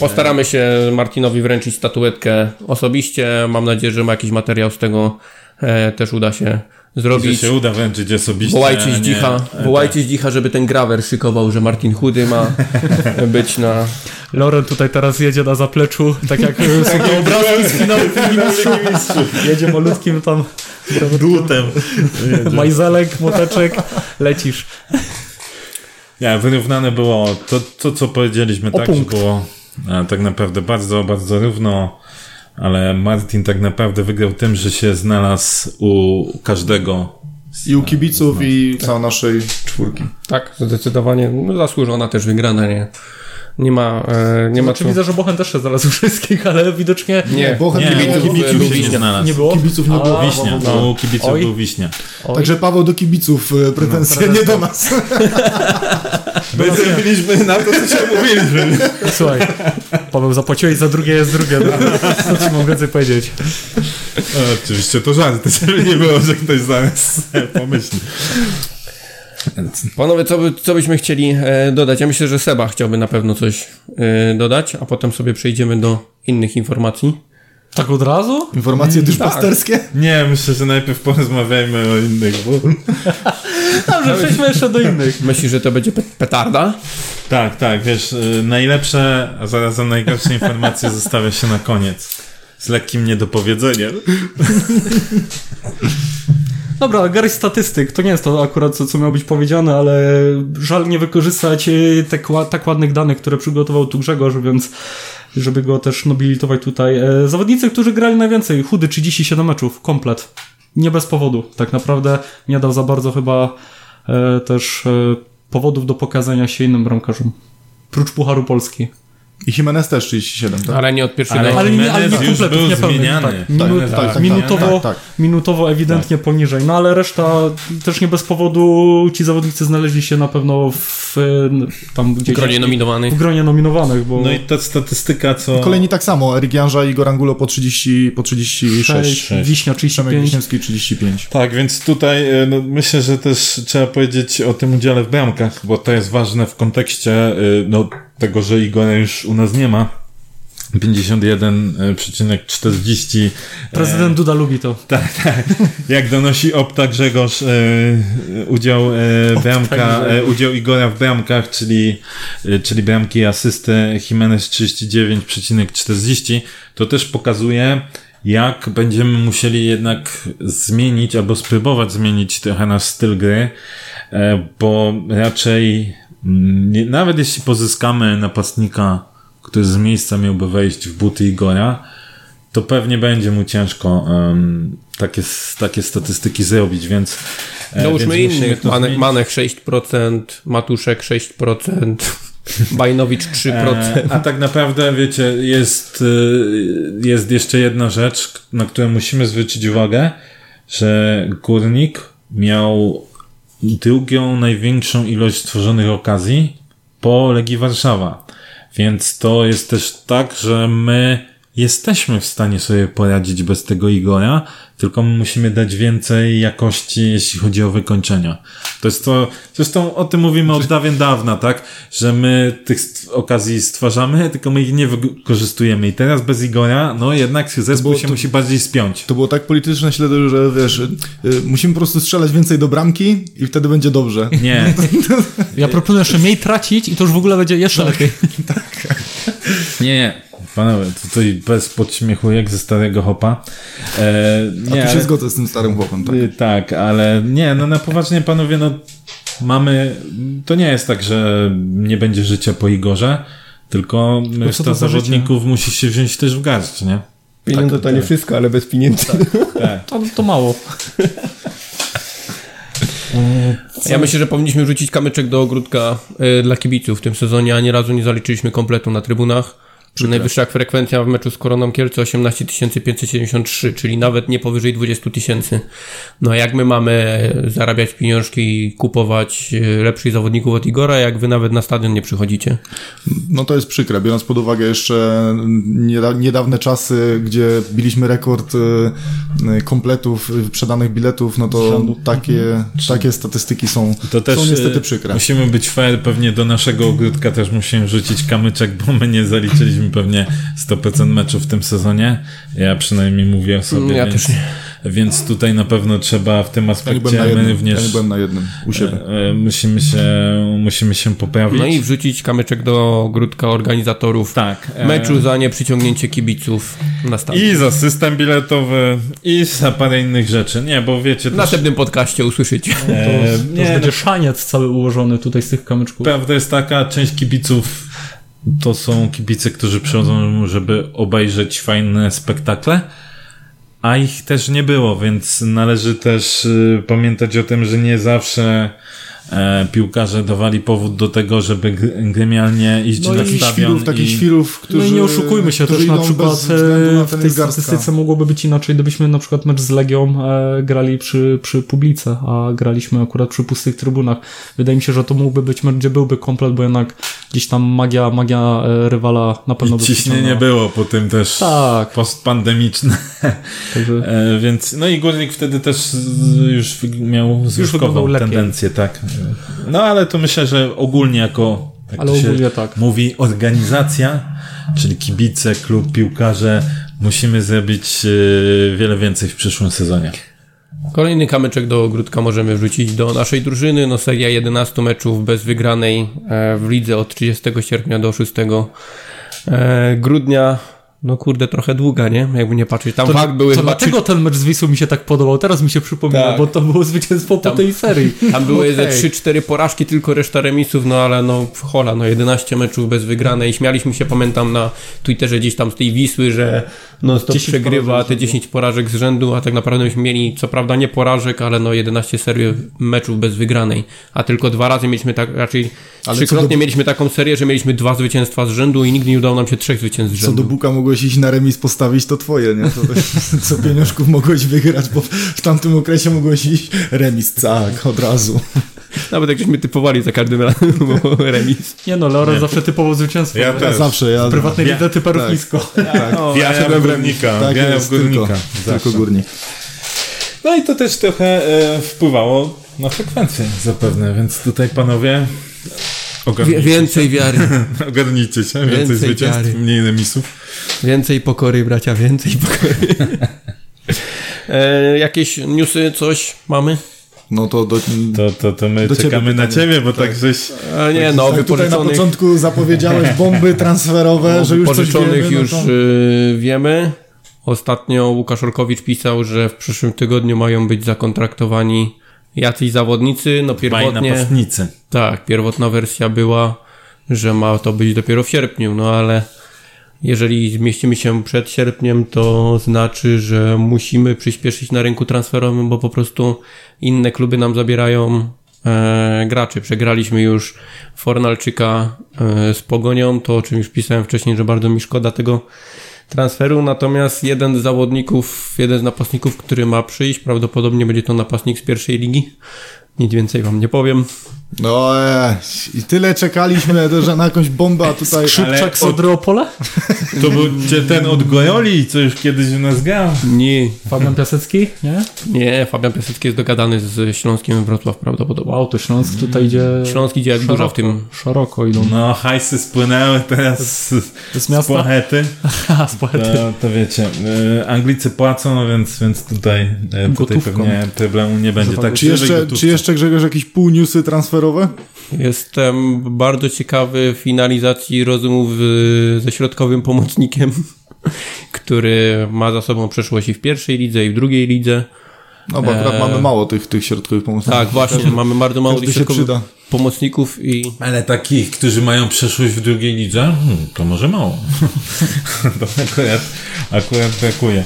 Postaramy się Martinowi wręczyć statuetkę osobiście. Mam nadzieję, że ma jakiś materiał z tego e, też uda się że zrobić. się uda wręczyć osobiście. Wołajcie a nie- zdzicha, e, wołajcie zdzicha, żeby ten grawer szykował, że Martin Chudy ma być na Loren tutaj teraz jedzie na zapleczu, tak jak e, są te obrazki z finału. Jedzie malutkim tam Dutem. majzelek, moteczek, lecisz. Nie, wyrównane było to, to co powiedzieliśmy, O tak, punkt. że było e, tak naprawdę bardzo, bardzo równo, ale Martin tak naprawdę wygrał tym, że się znalazł u każdego. I u kibiców, i całej naszej czwórki. Tak, zdecydowanie no, zasłużona też wygrana, nie? Nie ma, e, nie ma Znaczy widzę, że Bochen też się znalazł u wszystkich, ale widocznie Nie, Bochen Nie, kibiców, u kibiców był się nie znalazł. nie było. Kibiców nie A, było. Wiśnia, no. u kibiców Oj. był Wiśnia. Oj. Także Paweł do kibiców e, pretensje, pretensje. nie do nas. My zrobiliśmy na to, co się mówiliśmy. Słuchaj, Paweł, zapłaciłeś za drugie, jest drugie. No, co ci mogę więcej powiedzieć? Oczywiście to żart, żeby nie było, że ktoś zaraz pomyśli. Panowie, co, by, co byśmy chcieli e, dodać? Ja myślę, że Seba chciałby na pewno coś e, dodać, a potem sobie przejdziemy do innych informacji. Tak od razu? Informacje duszpasterskie? Nie, myślę, że najpierw porozmawiajmy o innych, bo... Dobrze, przejdźmy jeszcze do innych. Myślisz, że to będzie pe- petarda? Tak, tak, wiesz, y, najlepsze, a zarazem najgorsze informacje zostawia się na koniec. Z lekkim niedopowiedzeniem. Dobra, garść statystyk. To nie jest to akurat, co, co miało być powiedziane, ale żal nie wykorzystać e, tak, tak ładnych danych, które przygotował tu Grzegorz, więc żeby go też nobilitować tutaj. E, Zawodnicy, którzy grali najwięcej. Chudy 37 meczów, komplet. Nie bez powodu. Tak naprawdę nie dał za bardzo chyba e, też e, powodów do pokazania się innym bramkarzom. Prócz Pucharu Polski. I Jimenez też 37, tak? Ale nie od pierwszego. Ale- Ale nie, ale nie kompletów, zmieniany. Tak, minu, Tak, tak, tak, minutowo, tak, tak. minutowo ewidentnie poniżej. No ale reszta też nie bez powodu ci zawodnicy znaleźli się na pewno w e, tam W gdzieś gronie nominowanych. w gronie nominowanych, bo No i ta statystyka, co... Kolejni tak samo, Erik Janża i Igor Angulo po 30, po 36. sześć, Wiśnia Przemek 35. Wiśniewski 35. Tak, więc tutaj e, no, myślę, że też trzeba powiedzieć o tym udziale w bramkach, bo to jest ważne w kontekście e, no, tego, że Igora już u nas nie ma. 51,40 Prezydent Duda lubi to. Tak, tak. Jak donosi Opta Grzegorz, e, udział e, bramka, e, udział Igora w bramkach, czyli, e, czyli bramki i asysty Jimenez 39,40, to też pokazuje, jak będziemy musieli jednak zmienić albo spróbować zmienić trochę nasz styl gry, e, bo raczej nawet jeśli pozyskamy napastnika, który z miejsca miałby wejść w buty Igora, to pewnie będzie mu ciężko em, takie, takie statystyki zrobić, więc. e, Dołóżmy więc musimy innych. Manek. Manek 6%, Matuszek 6%, Bajnowicz 3%. E, a tak naprawdę, wiecie, jest, y, jest jeszcze jedna rzecz, na którą musimy zwrócić uwagę, że Górnik miał drugą największą ilość stworzonych okazji po Legii Warszawa. Więc to jest też tak, że my jesteśmy w stanie sobie poradzić bez tego Igora, tylko my musimy dać więcej jakości, jeśli chodzi o wykończenia. To jest to, zresztą o tym mówimy od dawien dawna, tak? Że my tych st- okazji stwarzamy, tylko my ich nie wykorzystujemy. I teraz bez Igora, no jednak zespół było się to- musi bardziej spiąć. To było tak polityczne śledzenie, że wiesz, y, y, musimy po prostu strzelać więcej do bramki i wtedy będzie dobrze. Nie, Ja proponuję jeszcze mniej tracić i to już w ogóle będzie jeszcze lepiej. nie, nie. Panowie, tutaj bez podśmiechu jak ze starego hopa. E, A nie, tu się ale- zgodzę z tym starym chłopem, tak? Y, Tak, ale nie, no na poważnie panowie, no mamy, to nie jest tak, że nie będzie życia po Igorze, tylko co reszta to za zawodników musi się wziąć też w garść, nie? Pieniądze to nie wszystko, ale bez pieniędzy. Tak. To, to mało. Ja myślę, że powinniśmy wrzucić kamyczek do ogródka y, dla kibiców w tym sezonie, a nie razu nie zaliczyliśmy kompletu na trybunach. Najwyższa frekwencja w meczu z Koroną Kielce 18 573, czyli nawet nie powyżej 20 tysięcy. No a jak my mamy zarabiać pieniążki i kupować y, lepszych zawodników od Igora, jak wy nawet na stadion nie przychodzicie? No to jest przykre, biorąc pod uwagę jeszcze nieda- niedawne czasy, gdzie biliśmy rekord y, kompletów, sprzedanych biletów, no to takie, takie statystyki są, To też są niestety e, przykre. Musimy być fair, pewnie do naszego ogródka też musimy rzucić kamyczek, bo my nie zaliczyliśmy pewnie 100% meczów w tym sezonie. Ja przynajmniej mówię o sobie, Ja więc, też nie. więc tutaj na pewno trzeba w tym Ja nie aspekcie my jednym, również ja nie byłem na jednym u siebie. e, e, musimy, się, musimy się poprawić. No i wrzucić kamyczek do ogródka organizatorów tak. e, meczu za nieprzyciągnięcie kibiców na stadion. I za system biletowy, i za parę innych rzeczy. Nie, bo wiecie, W też, następnym podcaście usłyszycie. To, e, to nie, będzie no, szaniec cały ułożony tutaj z tych kamyczków. Prawda jest taka, część kibiców to są kibice, którzy przychodzą, żeby obejrzeć fajne spektakle, a ich też nie było, więc należy też y, pamiętać o tym, że nie zawsze e, piłkarze dawali powód do tego, żeby gr- gremialnie iść No na i Takich stadion. świrów, takich i... świrów, którzy no i nie oszukujmy się, też na przykład na e, w tej Garstka. statystyce mogłoby być inaczej, gdybyśmy na przykład mecz z Legią e, grali przy, przy publice, a graliśmy akurat przy pustych trybunach. Wydaje mi się, że to mógłby być mecz, gdzie byłby komplet, bo jednak gdzieś tam magia, magia e, rywala na pewno I by ciśnienie przyciągnęła. było po tym też Tak, postpandemiczne. także E, więc, no i Górnik wtedy też z- już miał lepiej. tendencję, tak. No ale to myślę, że ogólnie jako, jak Ale to się ogólnie tak. mówi, organizacja, czyli kibice, klub, piłkarze, musimy zrobić e, wiele więcej w przyszłym sezonie. Kolejny kamyczek do ogródka możemy wrzucić do naszej drużyny. No seria 11 meczów bez wygranej e, w lidze od 30 sierpnia do 6 e, grudnia. No kurde, trochę długa, nie? Jakby nie patrzeć. Tam to, fakt były to dlaczego ten mecz z Wisłą mi się tak podobał? Teraz mi się przypomina, Tak. bo to było zwycięstwo po Tam- tej serii. Tam były ze Okej. 3-4 porażki, tylko reszta remisów, no ale no hola, no 11 meczów bez wygranej. Śmialiśmy się, pamiętam na Twitterze gdzieś tam z tej Wisły, że no to 10 przegrywa te rzędu. 10 porażek z rzędu, a tak naprawdę myśmy mieli co prawda nie porażek, ale no 11 serii meczów bez wygranej. A tylko dwa razy mieliśmy tak, raczej Ale trzykrotnie co do- mieliśmy taką serię, że mieliśmy dwa zwycięstwa z rzędu i nigdy nie udało nam się trzech zwycięstw z Co rzędu. do Buka mogłeś iść na remis postawić, to twoje, nie? To, co pieniążków mogłeś wygrać, bo w tamtym okresie mogłeś iść remis, tak, od razu. Nawet jak żeśmy typowali za każdym razem remis. Nie no, Leora zawsze typowo zwycięstwo. Ja Ja też. zawsze, ja... W prywatnej Ja- lidze typerów tak. nisko. O, Wiara szedłem w w remis. górnika, Tak w jest, tylko, górnika. tylko Zawsze. górnik. No i to też trochę e, wpływało na frekwencję zapewne, więc tutaj panowie Wie, ogarnijcie, więcej wiary, ogarnijcie się, więcej, Więcej zwycięstw, wiary. mniej remisów. więcej pokory, bracia, więcej pokory. e, jakieś newsy, coś mamy? No to do... To, to, to my Do ciebie czekamy na ciebie, bo tak, Tak. żeś... A nie, no, tak, tutaj na początku zapowiedziałeś bomby transferowe, że już coś wiemy, no już to... y, wiemy. Ostatnio Łukasz Olkowicz pisał, że w przyszłym tygodniu mają być zakontraktowani jacyś zawodnicy. No pierwotnie, napastnicy. tak, pierwotna wersja była, że ma to być dopiero w sierpniu, no ale jeżeli zmieścimy się przed sierpniem, to znaczy, że musimy przyspieszyć na rynku transferowym, bo po prostu inne kluby nam zabierają e, graczy. Przegraliśmy już Fornalczyka e, z Pogonią, to o czym już pisałem wcześniej, że bardzo mi szkoda tego transferu, natomiast jeden z zawodników, jeden z napastników, który ma przyjść, prawdopodobnie będzie to napastnik z pierwszej ligi. Nic więcej wam nie powiem. No e, i tyle czekaliśmy, że na jakąś bombę, a tutaj... Ale Szybczak z od- Odreopola? To był cię ten od Gojoli, co już kiedyś u nas grał. Nie, Fabian Piasecki? Nie? nie, Fabian Piasecki jest dogadany z Śląskiem Wrocław prawdopodobnie. Wow, to Śląsk tutaj idzie... Śląsk idzie jak burza w tym. Szeroko idą. No, hajsy spłynęły teraz z, z z poety. To, to wiecie, e, Anglicy płacą, no więc, więc tutaj, e, tutaj pewnie problemu nie będzie. Tak, Czy jeszcze, czy jeszcze Grzegorz jakieś pół newsy transferowe? Jestem bardzo ciekawy finalizacji rozmów ze środkowym pomocnikiem, który ma za sobą przeszłość i w pierwszej lidze, i w drugiej lidze. No bo akurat Eee. mamy mało tych, tych środkowych pomocników. Tak, właśnie, mamy bardzo mało każdy tych środkowych przyda. pomocników i Ale takich, którzy mają przeszłość w drugiej lidze, hmm, to może mało. to akurat, akurat brakuje.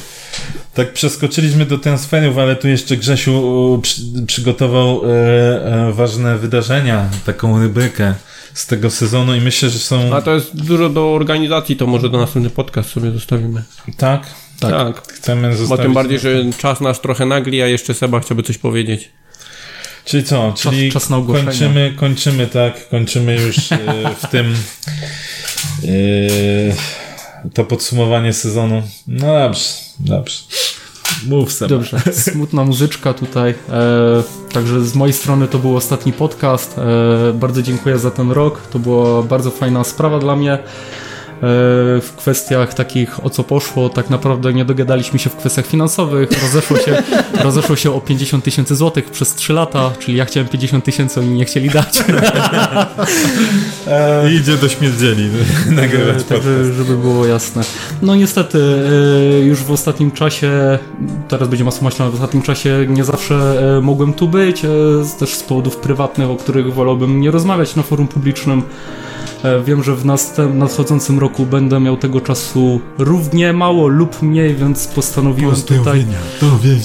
Tak przeskoczyliśmy do transferów, ale tu jeszcze Grzesiu przy, przygotował e, e, ważne wydarzenia, taką rybrykę z tego sezonu i myślę, że są... A to jest dużo do organizacji, to może do następny podcast sobie zostawimy. Tak? Tak. Chcemy Bo zostawić... tym bardziej, że czas nasz trochę nagli, a jeszcze Seba chciałby coś powiedzieć. Czyli co? Czyli czas na ogłoszenie. kończymy, kończymy, tak, kończymy już e, w tym e, to podsumowanie sezonu. No dobrze, dobrze. Mów sobie. Dobrze, smutna muzyczka tutaj. E, także z mojej strony to był ostatni podcast. E, bardzo dziękuję za ten rok. To była bardzo fajna sprawa dla mnie. E, w kwestiach takich o co poszło, tak naprawdę nie dogadaliśmy się w kwestiach finansowych. Rozeszło się, rozeszło się o 50 tysięcy złotych przez 3 lata, czyli ja chciałem 50 tysięcy, oni nie chcieli dać. I idzie do śmierdzieli nagrywać podcast. Także, żeby było jasne. No niestety, e, już w ostatnim czasie, teraz będzie masło maślane, w ostatnim czasie nie zawsze mogłem tu być, też z powodów prywatnych, o których wolałbym nie rozmawiać na forum publicznym. E, Wiem, że w następ- nadchodzącym roku będę miał tego czasu równie mało lub mniej, więc postanowiłem tutaj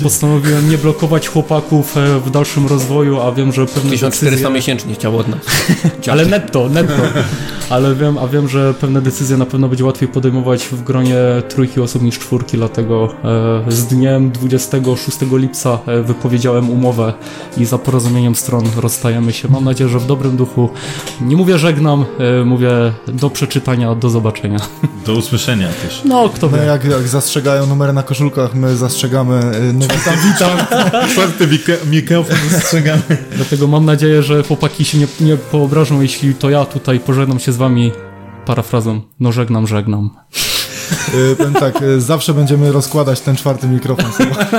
postanowiłem nie blokować chłopaków e, w dalszym rozwoju, a wiem, że pewne 1400 decyzje... miesięcznie chciał od nas. Ale netto, netto. Ale wiem, a wiem, że pewne decyzje na pewno będzie łatwiej podejmować w gronie trójki osób niż czwórki, dlatego e, z dniem 26 lipca e, wypowiedziałem umowę i za porozumieniem stron rozstajemy się. Mam nadzieję, że w dobrym duchu. Nie mówię żegnam, e, mówię do przeczytania, do zobaczenia. Do usłyszenia też. No, kto My wie. jak, jak zastrzegają numery na koszulkach, my zastrzegamy no witam, witam. Czwarty mik- mikrofon dostrzegamy. Dlatego mam nadzieję, że chłopaki się nie, nie poobrażą, jeśli to ja tutaj pożegnam się z wami parafrazą. No żegnam, żegnam. Y, Powiem tak, y, zawsze będziemy rozkładać ten czwarty mikrofon.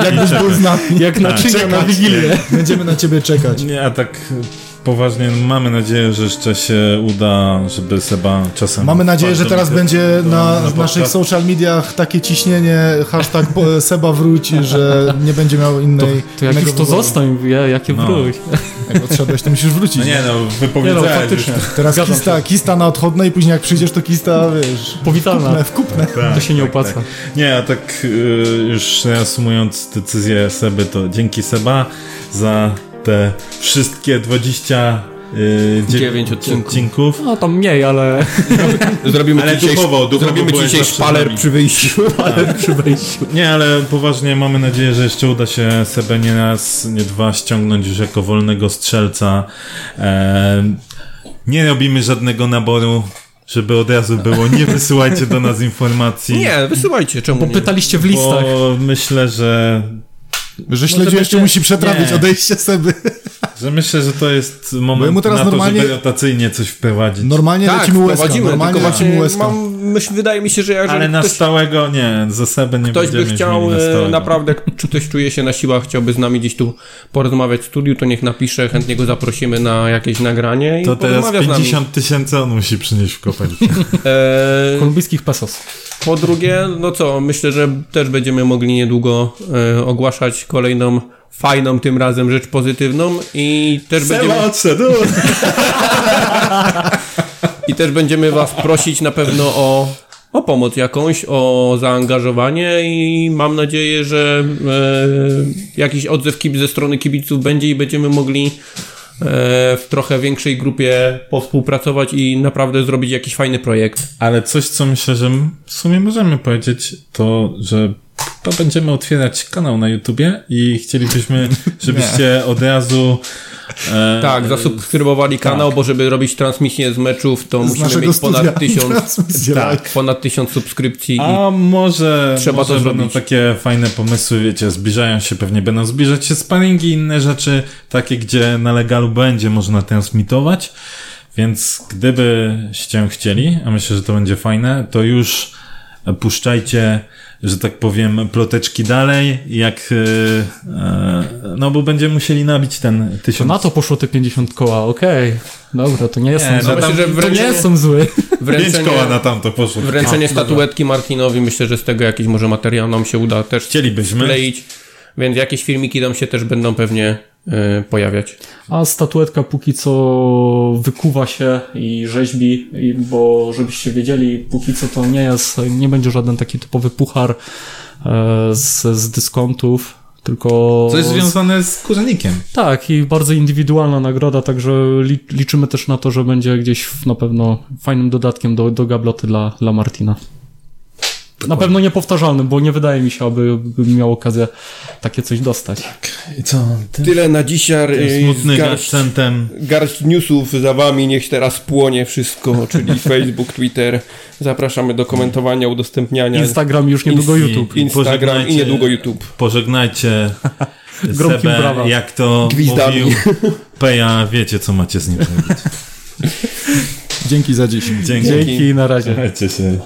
Jakbyś był z nami. Jak naczynia na Wigilię. Będziemy na ciebie czekać. Nie, a tak poważnie, mamy nadzieję, że jeszcze się uda, żeby Seba czasem... Mamy nadzieję, że teraz będzie do- na, na w naszych social mediach takie ciśnienie, hashtag Seba wróć, że nie będzie miał To, innej... to jak innego już to wyboru. zostań, wie, jakie No. wróć. Jak odszedłeś, to musisz wrócić. No nie no, Nie no, wypowiedziałeś faktycznie. Teraz Zgadzam kista, kista na odchodne i później jak przyjdziesz, to kista, wiesz, Powitalna. kupne, w kupne. Tak, To się nie tak, opłaca. tak. Nie, a tak y, już reasumując decyzję Seby, to dzięki Seba za te wszystkie 20 y, Dziewięć odcinków. odcinków. No tam mniej, ale, Zrobimy Ale ci dzisiaj, duchowo, duchowo zrobimy ci dzisiaj szpaler przy wyjściu. ale przy wejściu. Nie, ale poważnie mamy nadzieję, że jeszcze uda się Sebę nie raz, nie dwa ściągnąć już jako wolnego strzelca. E, nie robimy żadnego naboru, żeby od razu było. Nie wysyłajcie do nas informacji. Nie, wysyłajcie, czemu Bo nie? pytaliście w listach. Bo myślę, że Że śledziu jeszcze musi przetrawić nie. odejście Seby. Że myślę, że to jest moment jemu teraz na to, normalnie- żeby rotacyjnie coś wprowadzić. Normalnie Tak, lecimy łezka, normalnie lecimy łezka. mam, myśl, wydaje mi się, że jeżeli Ale na ktoś, stałego nie, za Sebę nie ktoś by będziemy chciał na e, naprawdę, czy ktoś czuje się na siłach, chciałby z nami gdzieś tu porozmawiać w studiu, to niech napisze, chętnie go zaprosimy na jakieś nagranie i To teraz porozmawia z nami. 50 tysięcy on musi przynieść w kopercie. Kolumbijskich pesos. Po drugie, no co, myślę, że też będziemy mogli niedługo e, ogłaszać kolejną fajną tym razem rzecz pozytywną i też będziemy i też będziemy was prosić na pewno o o pomoc jakąś, o zaangażowanie i mam nadzieję, że e, jakiś odzew kib- ze strony kibiców będzie i będziemy mogli e, w trochę większej grupie powspółpracować i naprawdę zrobić jakiś fajny projekt. Ale coś, co myślę, że w sumie możemy powiedzieć, to, że to będziemy otwierać kanał na YouTubie i chcielibyśmy, żebyście od razu e, Tak, zasubskrybowali kanał, bo żeby robić transmisję z meczów, to Z musimy mieć ponad tysiąc, tak. live. ponad tysiąc subskrypcji. A może, Trzeba może to zrobić. takie fajne pomysły, wiecie, zbliżają się, pewnie będą zbliżać się sparingi i inne rzeczy, takie, gdzie na legalu będzie można transmitować, więc gdybyście chcieli, a myślę, że to będzie fajne, to już puszczajcie, że tak powiem, ploteczki dalej, jak, e, e, no bo będziemy musieli nabić ten To tysiąc na to poszło te 50 koła, okej. Dobra, to nie jestem Nie, zły. no myślę, że To nie jestem zły. Wręczenie, koła na tamto poszło. wręczenie statuetki Martinowi, myślę, że z tego jakiś może materiał nam się uda też Chcielibyśmy. wkleić, więc jakieś filmiki tam się też będą pewnie pojawiać. A statuetka póki co wykuwa się i rzeźbi, i, bo żebyście wiedzieli, póki co to nie jest, nie będzie żaden taki typowy puchar. e, z, z dyskontów, tylko... Co jest związane z kurzenikiem. Tak, i bardzo indywidualna nagroda, także li, liczymy też na to, że będzie gdzieś na pewno fajnym dodatkiem do, do gabloty dla, dla Martina. Na pewno niepowtarzalnym, bo nie wydaje mi się, aby miał okazję takie coś dostać. I co? Ty? Tyle na dzisiaj. Tym smutnym Garść, akcentem. garść newsów za wami, niech teraz płonie wszystko, czyli Facebook, Twitter. Zapraszamy do komentowania, udostępniania. Instagram już niedługo Insti- YouTube. Instagram i Pożegnajcie- niedługo YouTube. Pożegnajcie Gromkim Sebę, brawa. jak to Gwizdami. mówił Peja, wiecie co macie z nim zrobić. Dzięki za dziś. Dzięki. Dzięki, na razie. Trzymajcie się.